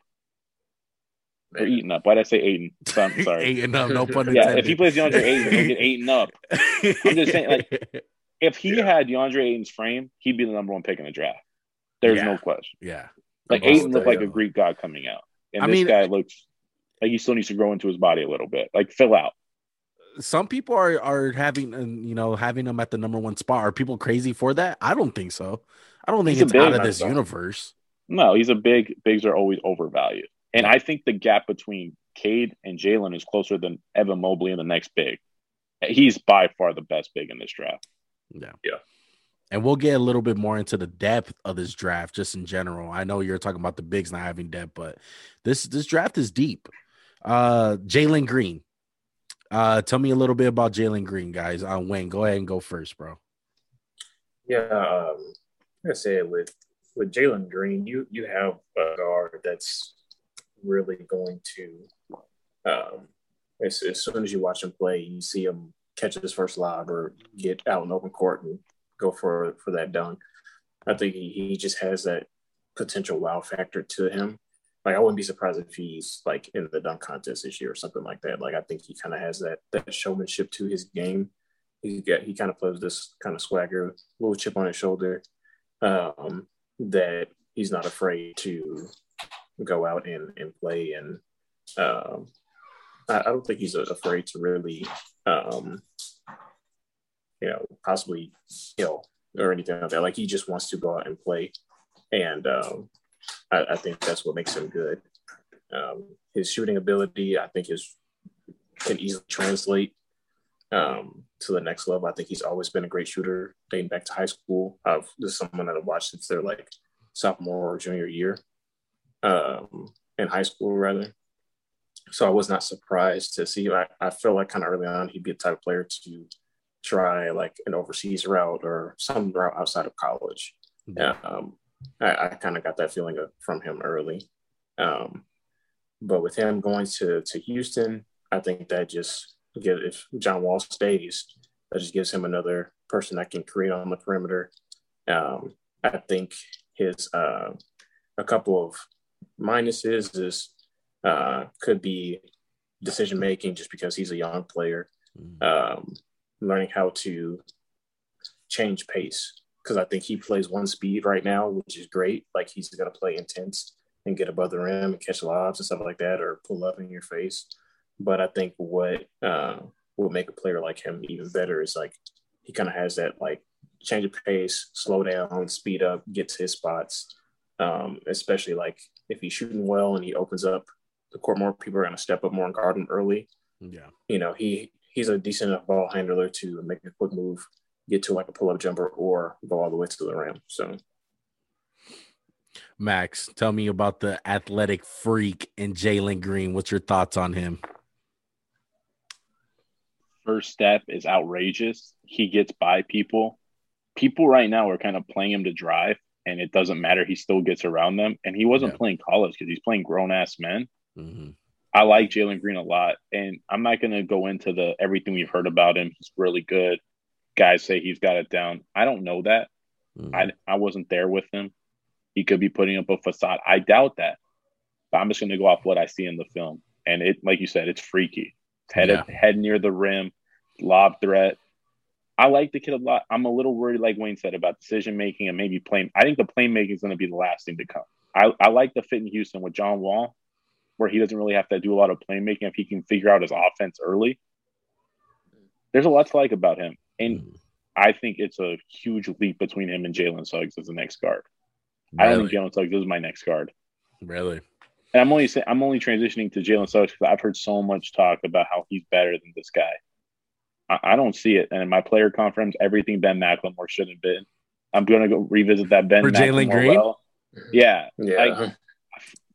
Or eaten up. Why did I say eaten? So I'm sorry. Eight and up, no pun intended. yeah, if he plays DeAndre Ayton, he'll get [laughs] eaten up. I'm just saying, like, If he Yeah. had DeAndre Ayton's frame, he'd be the number one pick in the draft. There's Yeah. no question. yeah. Like Most Ayton looked like a. Greek god coming out, and I this mean- guy looks like he still needs to grow into his body a little bit. Like fill out. Some people are are having uh, you know having him at the number one spot. Are people crazy for that? I don't think so. I don't think He's it's out of this though. universe. No, he's a big. Bigs are always overvalued, and I think the gap between Cade and Jalen is closer than Evan Mobley and the next big. He's by far the best big in this draft. Yeah. Yeah. And we'll get a little bit more into the depth of this draft just in general. I know you're talking about the bigs not having depth, but this this draft is deep. Uh Jalen Green. Uh tell me a little bit about Jalen Green, guys. Uh Wayne, go ahead and go first, bro. Yeah, um, like I said, with with Jalen Green, you you have a guard that's really going to, um, as, as soon as you watch him play, you see him catch his first lob or get out in open court and go for for that dunk. I think he, he just has that potential wow factor to him. Like I wouldn't be surprised if he's like in the dunk contest this year or something like that. Like I think he kind of has that that showmanship to his game. He got he kind of plays this kind of swagger, little chip on his shoulder, um, that he's not afraid to go out and, and play. And um, I, I don't think he's afraid to really, um, you know, possibly kill or anything like that. Like he just wants to go out and play. And um, I, I think that's what makes him good. Um, his shooting ability, I think, is can easily translate um, to the next level. I think he's always been a great shooter dating back to high school. I've this is someone that I've watched since they're like sophomore or junior year um, in high school, rather. So I was not surprised to see. I, I feel like kind of early on he'd be the type of player to try like an overseas route or some route outside of college. Yeah. Um, I, I kind of got that feeling of, from him early. Um, but with him going to, to Houston, I think that just get if John Wall stays, that just gives him another person that can create on the perimeter. Um, I think his uh, a couple of minuses is uh, could be decision making just because he's a young player, Mhm. um, learning how to change pace because I think he plays one speed right now, which is great. Like he's going to play intense and get above the rim and catch lobs and stuff like that, or pull up in your face. But I think what uh, will make a player like him even better is like he kind of has that like change of pace, slow down, speed up, get to his spots. Um, especially like if he's shooting well and he opens up the court more, people are going to step up more and guard him early. Yeah. You know, he he's a decent enough ball handler to make a quick move, get to like a pull up jumper, or go all the way to the rim. So Max, tell me about the athletic freak in Jalen Green. What's your thoughts on him? First step is outrageous. He gets by people. People right now are kind of playing him to drive, and it doesn't matter. He still gets around them. And he wasn't Yeah. playing college because he's playing grown ass men. hmm I like Jalen Green a lot, and I'm not going to go into the everything we've heard about him. He's really good. Guys say he's got it down. I don't know that. Mm-hmm. I I wasn't there with him. He could be putting up a facade. I doubt that. But I'm just going to go off what I see in the film, and it, like you said, it's freaky. head Yeah. head near the rim, lob threat. I like the kid a lot. I'm a little worried, like Wayne said, about decision making and maybe playing. I think the playmaking is going to be the last thing to come. I, I like the fit in Houston with John Wall, where he doesn't really have to do a lot of playmaking if he can figure out his offense early. There's a lot to like about him, and Mm. I think it's a huge leap between him and Jalen Suggs as the next guard. I don't think Jalen Suggs is my next guard. Really? And I'm only saying I'm only transitioning to Jalen Suggs because I've heard so much talk about how he's better than this guy. I, I don't see it. And in my player conference, everything Ben McLemore should have been. I'm gonna go revisit that Ben For Jalen McLemore Green? well. Yeah, Yeah. I-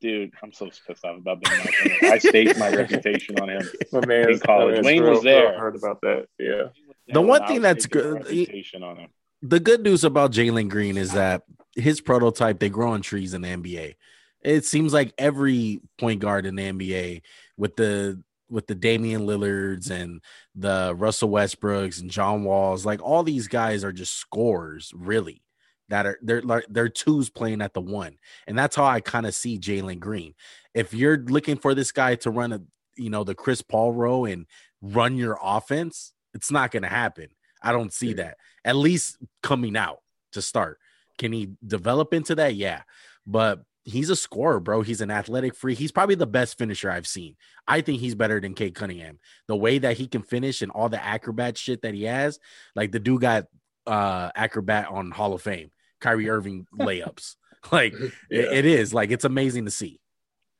dude, I'm so pissed off about Ben McLemore. I staked my reputation on him. [laughs] my man in college. Wayne was there. Heard about that. Yeah. The one thing that's good- reputation on him. the good news about Jalen Green is that his prototype they grow on trees in the NBA. It seems like every point guard in the NBA with the with the Damian Lillards and the Russell Westbrooks and John Walls, like all these guys are just scorers, really. That are they're like they're twos playing at the one, and that's how I kind of see Jalen Green. If you're looking for this guy to run a you know the Chris Paul row and run your offense, it's not going to happen. I don't see that at least coming out to start. Can he develop into that? Yeah. But he's a scorer, bro. He's an athletic free. He's probably the best finisher I've seen. I think he's better than Cade Cunningham. The way that he can finish and all the acrobat shit that he has, like the dude got uh acrobat on Hall of Fame, Kyrie [laughs] Irving layups. [laughs] like it- it is like it's amazing to see.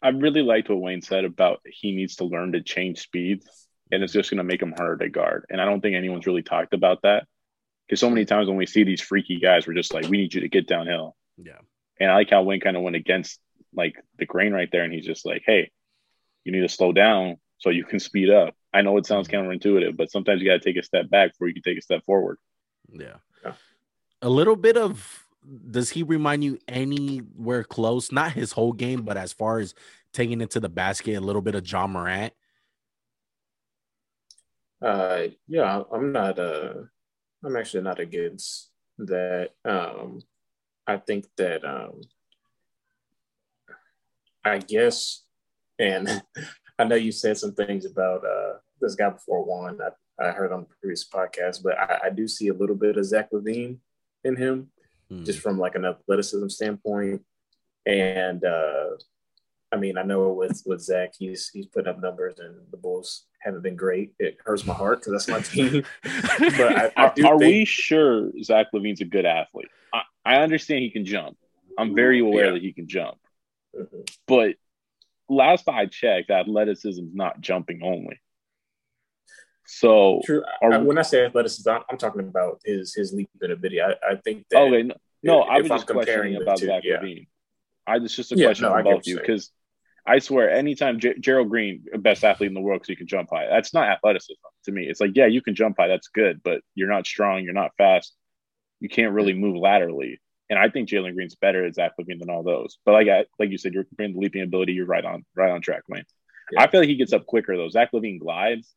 I really liked what Wayne said about he needs to learn to change speeds, and it's just going to make him harder to guard. And I don't think anyone's really talked about that because so many times when we see these freaky guys, we're just like, we need you to get downhill. Yeah. And I like how Wayne kind of went against like the grain right there, and he's just like, hey, you need to slow down so you can speed up. I know it sounds counterintuitive, but sometimes you got to take a step back before you can take a step forward. Yeah. Yeah. A little bit of does he remind you anywhere close? Not his whole game, but as far as taking it to the basket, a little bit of Ja Morant. Uh, yeah, I'm not. Uh, I'm actually not against that. Um, I think that. Um, I guess, and [laughs] I know you said some things about uh, this guy before Juan. I, I heard on the previous podcast, but I, I do see a little bit of Zach LaVine in him, Hmm. just from like an athleticism standpoint. And uh, I mean, I know with with Zach, he's he's putting up numbers, and the Bulls haven't been great. It hurts my heart because that's my [laughs] team. [laughs] but I, I Are, are think, we sure Zach LaVine's a good athlete? I, I understand he can jump. I'm very aware Yeah. that he can jump. Mhm. But last I checked, athleticism is not jumping only. So, True. Are when I say athleticism, I'm, I'm talking about his his leap ability. I, I think that okay, no, no if- I was I'm just comparing about two, Zach yeah. LaVine. I it's just a Yeah, question no, I for both of you because I swear, anytime J- Gerald Green, best athlete in the world, because he can jump high. That's not athleticism to me. It's like, yeah, you can jump high, that's good, but you're not strong, you're not fast, you can't really move laterally. And I think Jalen Green's better at Zach LaVine than all those. But like I, like you said, you're comparing the leaping ability. You're right on right on track, Wayne. Yeah. I feel like he gets up quicker though. Zach LaVine glides.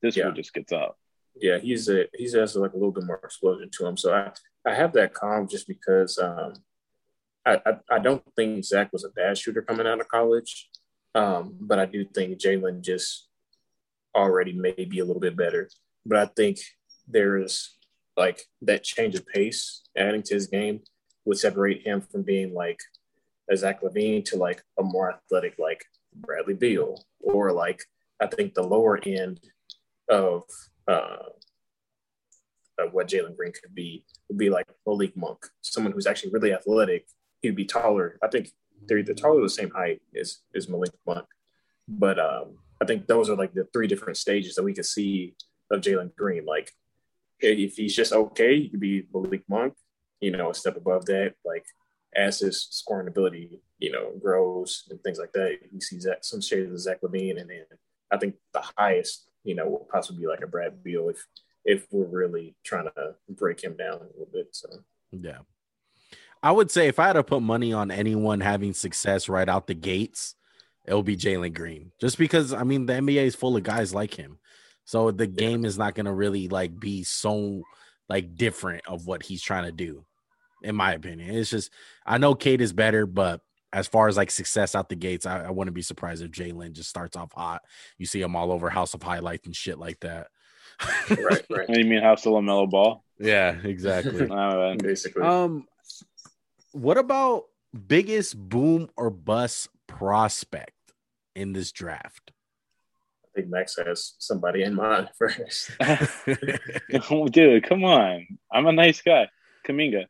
This Yeah. one just gets up. yeah, he's a he's has like a little bit more explosion to him. So I I have that calm just because um, I, I don't think Zach was a bad shooter coming out of college, um, but I do think Jalen just already may be a little bit better. But I think there's like that change of pace adding to his game would separate him from being like a Zach LaVine to like a more athletic like Bradley Beal or like I think the lower end of uh, of what Jalen Green could be would be like Malik Monk, someone who's actually really athletic. He'd be taller. I think they're either taller or the same height as as Malik Monk. But um, I think those are like the three different stages that we could see of Jalen Green. Like if he's just okay, he could be Malik Monk, you know, a step above that. Like as his scoring ability, you know, grows and things like that, you see Zach, some shades of Zach LaVine, and then I think the highest, you know, will possibly be like a Brad Beal if if we're really trying to break him down a little bit. So Yeah. I would say if I had to put money on anyone having success right out the gates, it'll be Jalen Green. Just because I mean the NBA is full of guys like him. So the game is not gonna really like be so like different of what he's trying to do, in my opinion. It's just I know Cade is better, but as far as like success out the gates, I, I wouldn't be surprised if Jalen just starts off hot. You see him all over House of Highlights and shit like that. right, right. [laughs] What do you mean House of LaMelo Ball? Yeah, exactly. [laughs] Uh, Basically, um, what about biggest boom or bust prospect in this draft? I think Max has somebody in mind [laughs] first. [laughs] dude, come on. I'm a nice guy. Kuminga.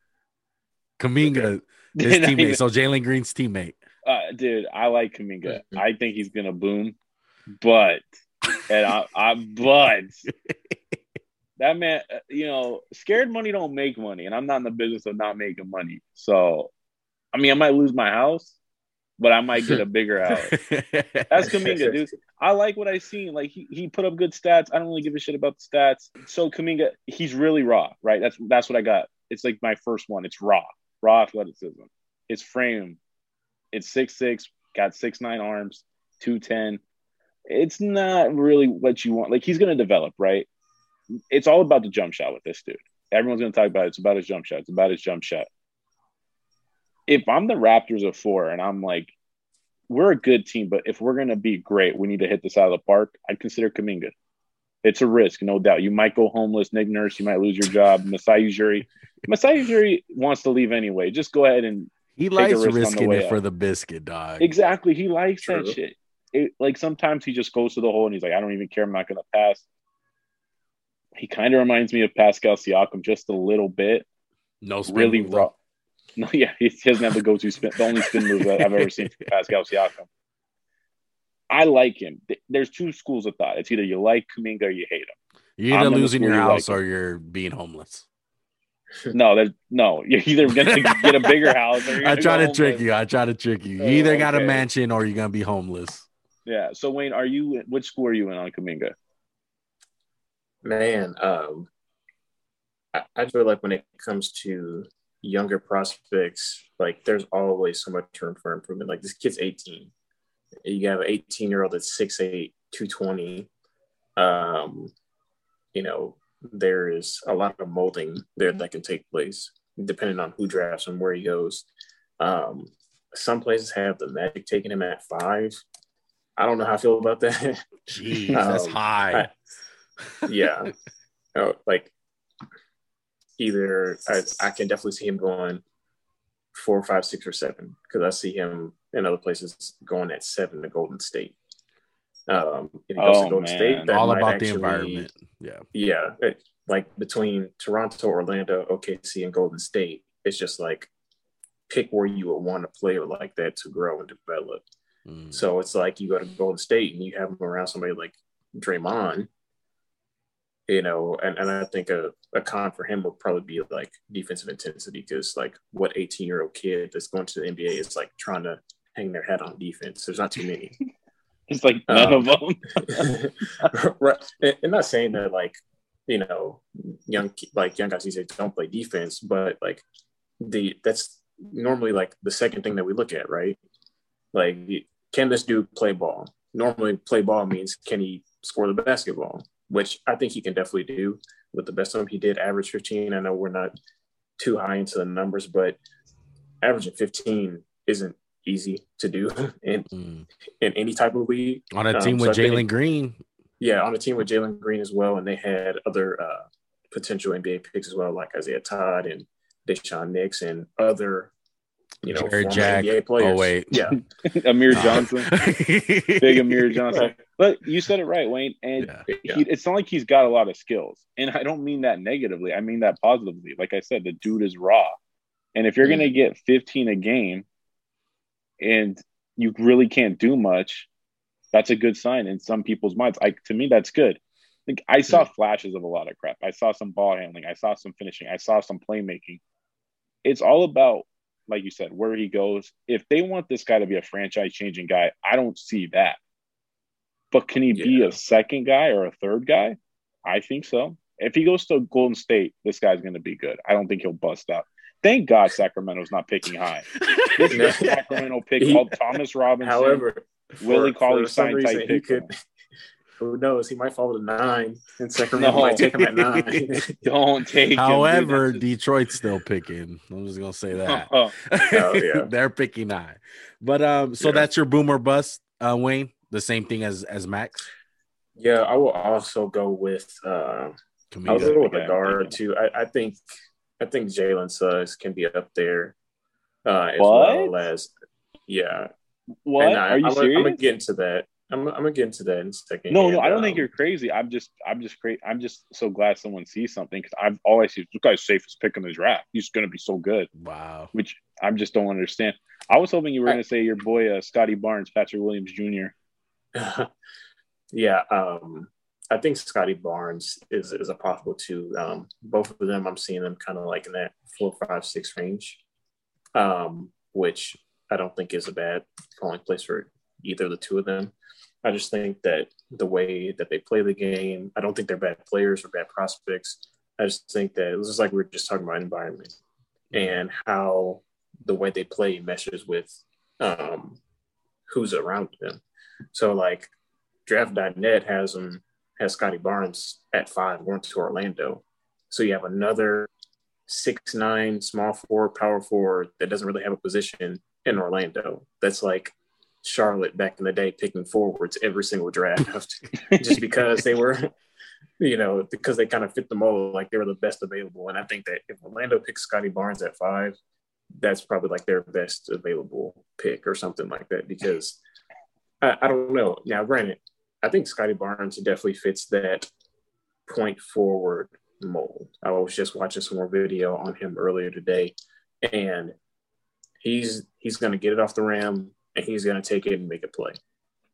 Kuminga, his [laughs] teammate. even- So Jalen Green's teammate. uh, dude, I like Kuminga. Mhm. I think he's gonna boom, but and I, I but that man, uh, you know, scared money don't make money, and I'm not in the business of not making money. So, I mean, I might lose my house, but I might get a bigger [laughs] house. That's Kuminga, dude. I like what I seen. Like he, he put up good stats. I don't really give a shit about the stats. So Kuminga, he's really raw, right? That's that's what I got. It's like my first one. It's raw, raw athleticism. His frame, it's six six, got six nine arms, two ten. It's not really what you want. Like he's gonna develop, right? It's all about the jump shot with this dude. Everyone's gonna talk about it. It's about his jump shot. It's about his jump shot. If I'm the Raptors of four and I'm like, we're a good team, but if we're gonna be great, we need to hit this out of the park. I'd consider Kuminga. It's a risk, no doubt. You might go homeless, Nick Nurse. You might lose your job. [laughs] Masai Ujiri. Masai Ujiri wants to leave anyway. Just go ahead and he a likes risk on the risking way it for out. the biscuit, dog. exactly. He likes True. that shit. It, like sometimes he just goes to the hole and he's like, I don't even care. I'm not gonna pass. He kind of reminds me of Pascal Siakam just a little bit. No spin really move, though. raw. [laughs] No, yeah, he doesn't have the go-to spin. The only spin move that I've ever seen from Pascal Siakam. I like him. There's two schools of thought. It's either you like Kuminga or you hate him. You're either losing your school you house like or you're being homeless. [laughs] No, there's no. You're either gonna get a bigger house. Or you're [laughs] I gonna try to trick you. I try to trick you. You Oh, either got a mansion or you're gonna be homeless. Yeah. So Wayne, are you? Which school are you in on Kuminga? Man, um, I, I feel like when it comes to younger prospects, like there's always so much room for improvement. Like this kid's 18. You have an 18 year old that's 6'8, 220. Um, you know, there is a lot of molding there that can take place depending on who drafts and where he goes. Um, some places have the magic taking him at five. I don't know how I feel about that. Jeez, that's [laughs] Um, high. Yeah. Oh, like either I, I can definitely see him going four, five, six, or seven because I see him in other places going at seven to Golden State. Um, if he goes Oh, to Golden man. State, that All might about actually- the environment. Yeah. Yeah, it- like between Toronto, Orlando, OKC, and Golden State, it's just like pick where you would want a player like that to grow and develop. Mm. So it's like you go to Golden State and you have him around somebody like Draymond, you know, and, and I think a, a con for him would probably be like defensive intensity because like what 18 year old kid that's going to the NBA is like trying to hang their head on defense. There's not too many. [laughs] It's like none Um, of them. [laughs] right. And, and not saying that like, you know, young like young guys these days don't play defense, but like the that's normally like the second thing that we look at, right? Like, can this dude play ball? Normally, play ball means can he score the basketball, which I think he can definitely do. With the best of them, he did average 15. I know we're not too high into the numbers, but averaging 15 isn't easy to do [laughs] in, Mm. in any type of league. On a Um, team so with Jalen Green, Yeah, on a team with Jalen Green as well, and they had other uh, potential NBA picks as well, like Isaiah Todd and Daishen Nix and other, you know, Jarrett Jack. NBA players. Oh, wait. yeah, [laughs] Amir Johnson, [laughs] big Amir Johnson. But you said it right, Wayne. And Yeah. Yeah. he, it's not like he's got a lot of skills. And I don't mean that negatively. I mean that positively. Like I said, the dude is raw. And if you're Mm. going to get 15 a game and you really can't do much, that's a good sign in some people's minds. Like to me, that's good. Like I saw flashes of a lot of crap. I saw some ball handling. I saw some finishing. I saw some playmaking. It's all about, like you said, where he goes. If they want this guy to be a franchise changing guy, I don't see that. But can he be a second guy or a third guy? I think so. If he goes to Golden State, this guy's going to be good. I don't think he'll bust out. Thank God Sacramento's not picking high. [laughs] This is a Sacramento pick He- called Thomas Robinson. However, Willie for- Cauley for some Stein reason, type he pick. could. Who knows? He might fall to nine, and Sacramento No. might take him at nine. [laughs] Don't take him, dude. However, That's Detroit's still picking. I'm just gonna say that. [laughs] Oh, yeah. [laughs] They're picking nine, But um, so Yeah. that's your boomer bust, uh, Wayne. The same thing as as Max. Yeah, I will also go with. Uh, I was a little with the Okay, guard thank too. I, I think I think Jalen Suggs can be up there uh, as What? well as yeah. What? And I, Are you I'm, serious? I'm gonna get into that. I'm, I'm gonna get into that in a second. No, no, I don't think um, you're crazy. I'm just, I'm just crazy. I'm just so glad someone sees something because I've always seen this guy's safest pick in the draft. He's going to be so good, Wow. which I just don't understand. I was hoping you were going to say your boy uh, Scottie Barnes, Patrick Williams Jr. [laughs] yeah, um, I think Scottie Barnes is is a possible too. Um, both of them, I'm seeing them kind of like in that four, five, six range, um, which I don't think is a bad calling place for either the two of them. I just think that the way that they play the game, I don't think they're bad players or bad prospects. I just think that this is like we are just talking about environment and how the way they play meshes with um, who's around them. So like draft.net has them has Scottie Barnes at five going to Orlando. So you have another six nine small forward, power forward that doesn't really have a position in Orlando. That's like Charlotte back in the day picking forwards every single draft [laughs] just because they were, you know, because they kind of fit the mold, like they were the best available. And I think that if Orlando picks Scottie Barnes at five, that's probably like their best available pick or something like that. Because I, I don't know. Now, granted, I think Scottie Barnes definitely fits that point forward mold. I was just watching some more video on him earlier today, and he's he's going to get it off the rim and he's going to take it and make a play.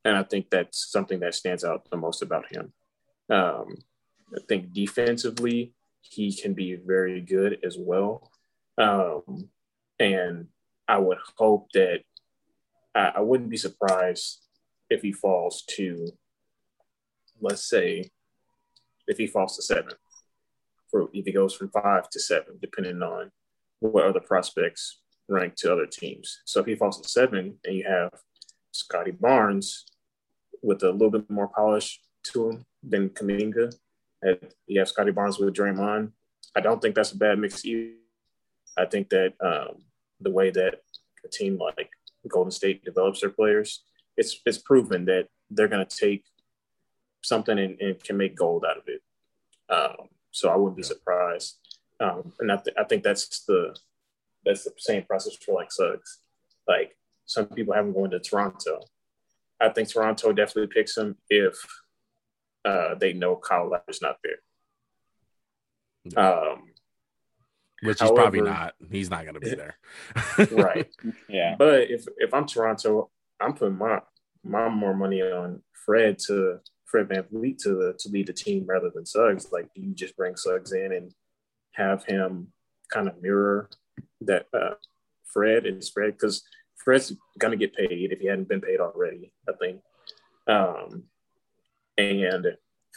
And I think that's something that stands out the most about him. Um, I think defensively, he can be very good as well. Um, and I would hope that I, I wouldn't be surprised if he falls to, let's say, if he falls to seven, for if he goes from five to seven, depending on what other prospects rank to other teams. So if he falls to seven and you have Scottie Barnes with a little bit more polish to him than Kuminga, and you have Scottie Barnes with Draymond, I don't think that's a bad mix either. I think that um, the way that a team like Golden State develops their players, it's it's proven that they're going to take something and, and, can make gold out of it. Um, so I wouldn't be surprised. Um, and I, th- I think that's the that's the same process for like Suggs. Like some people have him going to Toronto. I think Toronto definitely picks him if uh, they know Kyle Lowry's not there. Um, Which he's probably not. He's not going to be [laughs] there. right. Yeah. But if if I'm Toronto, I'm putting my my more money on Fred to Fred VanVleet to to lead the team rather than Suggs. Like do you just bring Suggs in and have him kind of mirror that uh, Fred is Fred because Fred's gonna get paid if he hadn't been paid already. I think, um, and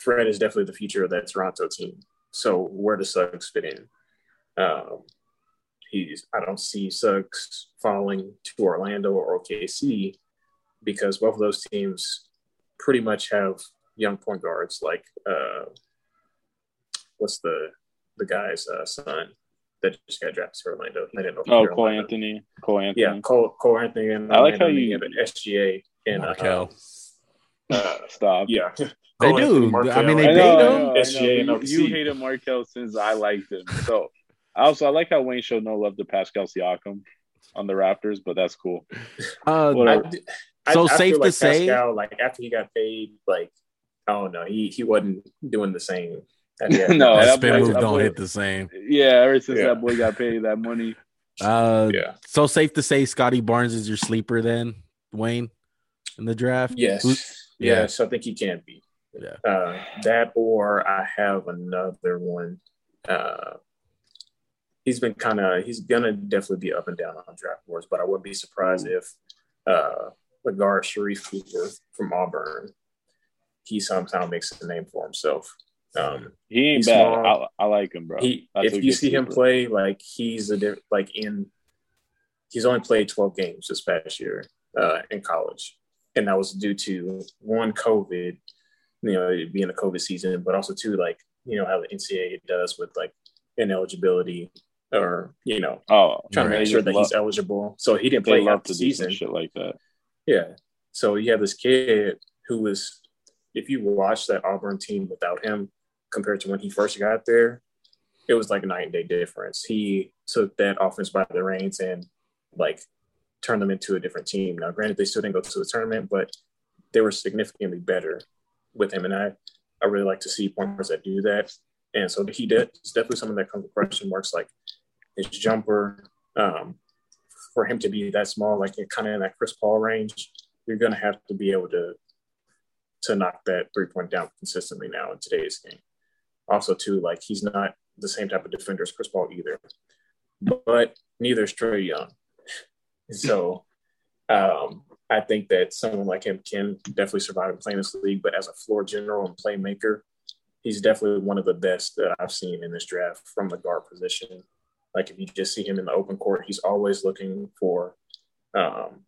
Fred is definitely the future of that Toronto team. So where does Suggs fit in? Um, he's I don't see Suggs falling to Orlando or OKC because both of those teams pretty much have young point guards like uh, what's the the guy's uh, son that just got drafted to Orlando. I didn't know. if Oh, you're Cole Orlando. Anthony. Cole Anthony. Yeah, Cole Cole Anthony and I like Orlando, how you- have an SGA and uh, uh, Stop. yeah. They [laughs] Cole do. Markelle, I mean, they I know, I him. know, I know, SGA You, you OKC. hated Markelle since I liked him. So also I like how Wayne showed no love to Pascal Siakam on the Raptors, but that's cool. Uh, Whatever. I, So I safe feel to like say- Pascal, like after he got paid, like I don't know, he he wasn't doing the same. That he [laughs] had No, that that spin boy- move that don't boy- hit the same. Yeah, ever since Yeah. that boy got paid that money. Uh, yeah. So safe to say, Scottie Barnes is your sleeper then, Wayne, in the draft. Yes. Who's- yeah. Yes, I think he can be. Yeah. Uh, that or I have another one. Uh, he's been kind of he's gonna definitely be up and down on draft boards, but I wouldn't be surprised if uh, the guard Sharife Cooper from Auburn he somehow makes a name for himself. Um, He ain't bad. I, I like him, bro. he if you see him play like he's a diff- like in he's only played 12 games this past year uh, in college and that was due to one covid you know being a covid season but also two like you know how the ncaa does with like ineligibility or you know, Oh, trying Right. to make sure that he's eligible. So he didn't play half the season. shit like that. Yeah. So you have this kid who was, if you watch that Auburn team without him compared to when he first got there, it was like a night and day difference. He took that offense by the reins and like turned them into a different team. Now, granted, they still didn't go to the tournament, but they were significantly better with him. And I, I really like to see point guards that do that. And so he did. It's definitely something that comes with question marks, like his jumper. Um, for him to be that small, like kind of in that Chris Paul range, you're going to have to be able to to knock that three point down consistently now in today's game. Also, too, like he's not the same type of defender as Chris Paul either, but neither is Trae Young. [laughs] So um, I think that someone like him can definitely survive and play in this league. But as a floor general and playmaker, he's definitely one of the best that I've seen in this draft from the guard position. Like if you just see him in the open court, he's always looking for um,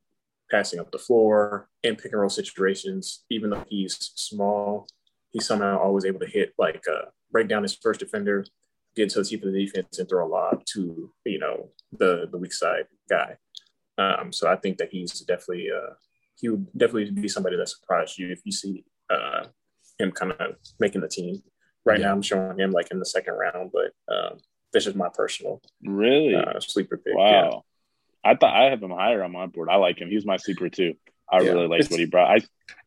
passing up the floor in pick and roll situations. Even though he's small, he's somehow always able to hit like break down his first defender, get to the tip of the defense, and throw a lob to you know the the weak side guy. Um, so I think that he's definitely uh, he would definitely be somebody that surprised you if you see uh, him kind of making the team. Right Yeah. now, I'm showing him like in the second round, but um, this is my personal Really? uh, sleeper pick. wow. I thought I have him higher on my board. I like him. He's my sleeper too. I Yeah. really like what he brought. I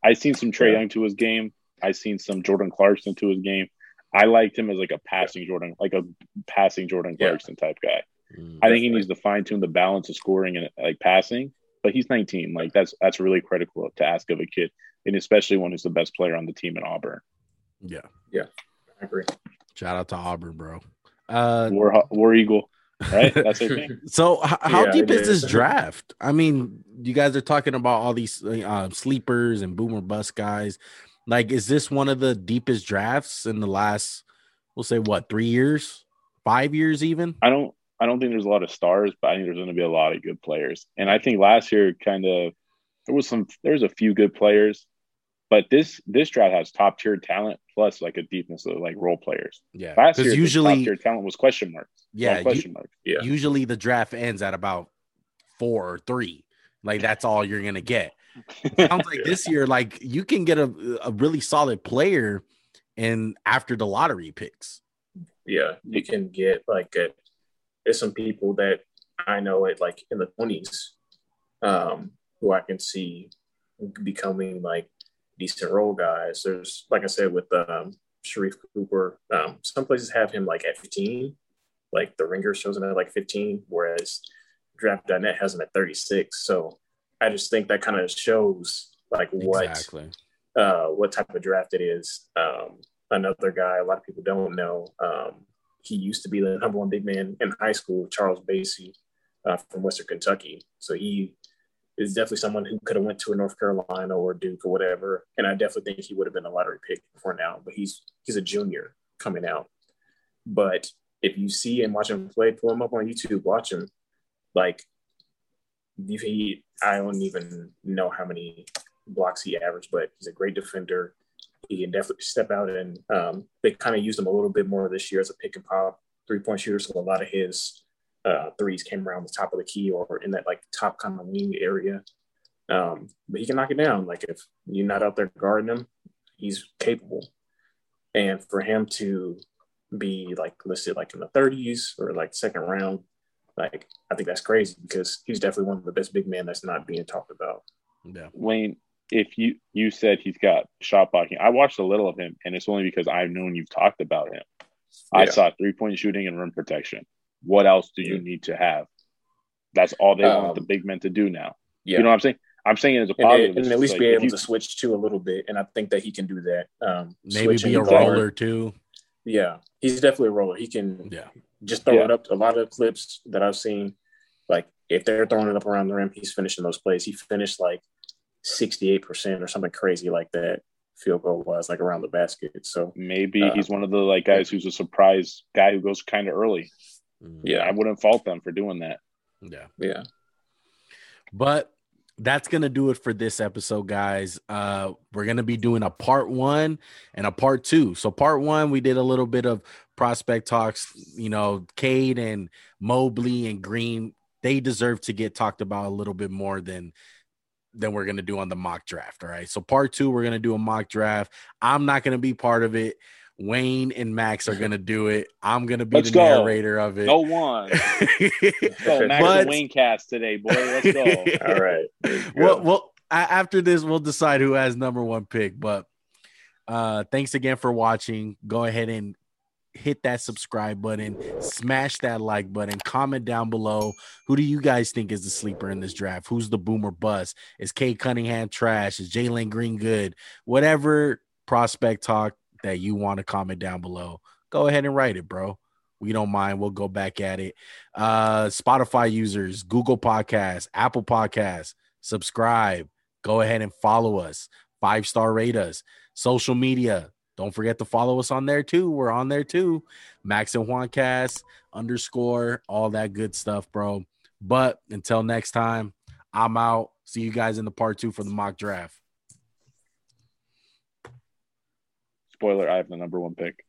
I seen some Trae Yeah. Young to his game. I seen some Jordan Clarkson to his game. I liked him as like a passing Jordan, like a passing Jordan Yeah. Clarkson type guy. Mm. I think he Definitely. needs to fine tune the balance of scoring and like passing. But he's 19. Like that's that's really critical to ask of a kid, and especially one who's the best player on the team in Auburn. Yeah. Yeah, I agree. Shout out to Auburn, bro. Uh, War War Eagle, right? That's their [laughs] thing. so h- how Yeah, deep is this draft? I mean, you guys are talking about all these uh, sleepers and boomer bust guys. Like, is this one of the deepest drafts in the last, we'll say, what, three years, five years, even? I don't I don't think there's a lot of stars, but I think there's going to be a lot of good players. And I think last year kind of there was some there was a few good players, but this this draft has top tier talent plus like a deepness of like role players. Yeah, Last because year, usually, top tier talent was question marks. yeah, you- question marks. Yeah. usually the draft ends at about four or three. Like that's all you're gonna get. Sounds like [laughs] this year, like you can get a a really solid player, and after the lottery picks. Yeah, you can get like a, there's some people that I know at like in the twenties, um, who I can see becoming like decent role guys. There's like I said with um Sharife Cooper, um, some places have him like at 15, like the Ringer shows him at like 15, whereas Draft.net has him at 36. So I just think that kind of shows like what Exactly. uh, what type of draft it is. Um, another guy a lot of people don't know. Um, he used to be the number one big man in high school, Charles Bassey uh, from Western Kentucky. So he is definitely someone who could have went to a North Carolina or Duke or whatever. And I definitely think he would have been a lottery pick before now. But he's he's a junior coming out. But if you see and watch him play, pull him up on YouTube, watch him. Like he, I don't even know how many blocks he averaged, but he's a great defender. He can definitely step out and um, they kind of used him a little bit more this year as a pick and pop three point shooter. So a lot of his uh, threes came around the top of the key or in that like top kind of wing area. Um, but he can knock it down. Like if you're not out there guarding him, he's capable. And for him to be like listed like in the 30s or like second round, like I think that's crazy because he's definitely one of the best big men that's not being talked about. Yeah. Wayne, if you you said he's got shot blocking, I watched a little of him, and it's only because I've known you've talked about him. I saw three point shooting and rim protection. What else do you need to have? That's all they want Um, the big men to do now. Yeah. You know what I'm saying? I'm saying it as a and, positive. and It's at least like, be able you- to switch to a little bit. And I think that he can do that. Um, Maybe be a and roller too. Yeah, he's definitely a roller. He can Yeah. just throw Yeah. it up. A lot of clips that I've seen, like if they're throwing it up around the rim, he's finishing those plays. He finished like 68% or something crazy like that field goal wise, like around the basket. So maybe Uh, he's one of the like guys who's a surprise guy who goes kind of early. Mm, Yeah. I wouldn't fault them for doing that. Yeah. yeah, But that's gonna do it for this episode, guys. Uh, we're gonna be doing a part one and a part two. So, part one, we did a little bit of prospect talks, you know, Cade and Mobley and Green, they deserve to get talked about a little bit more than than we're gonna do on the mock draft. All right. So part two, we're gonna do a mock draft. I'm not gonna be part of it. Wayne and Max are gonna do it. I'm gonna be Let's the go. narrator of it. No one. [laughs] Go Max But- and Wayne cast today, boy. Let's go. [laughs] All right. Well, well, after this, we'll decide who has number one pick. But uh, thanks again for watching. Go ahead and hit that subscribe button, smash that like button, comment down below. Who do you guys think is the sleeper in this draft? Who's the boomer bust? Is Cade Cunningham trash? Is Jalen Green good? Whatever prospect talk that you want to comment down below, go ahead and write it, bro. We don't mind. We'll go back at it. Uh, Spotify users, Google Podcasts, Apple Podcasts, subscribe. Go ahead and follow us. Five star rate us. Social media. Don't forget to follow us on there too. We're on there too. Max and Juan Cast underscore all that good stuff, bro. But until next time, I'm out. See you guys in the part two for the mock draft. Spoiler: I have the number one pick.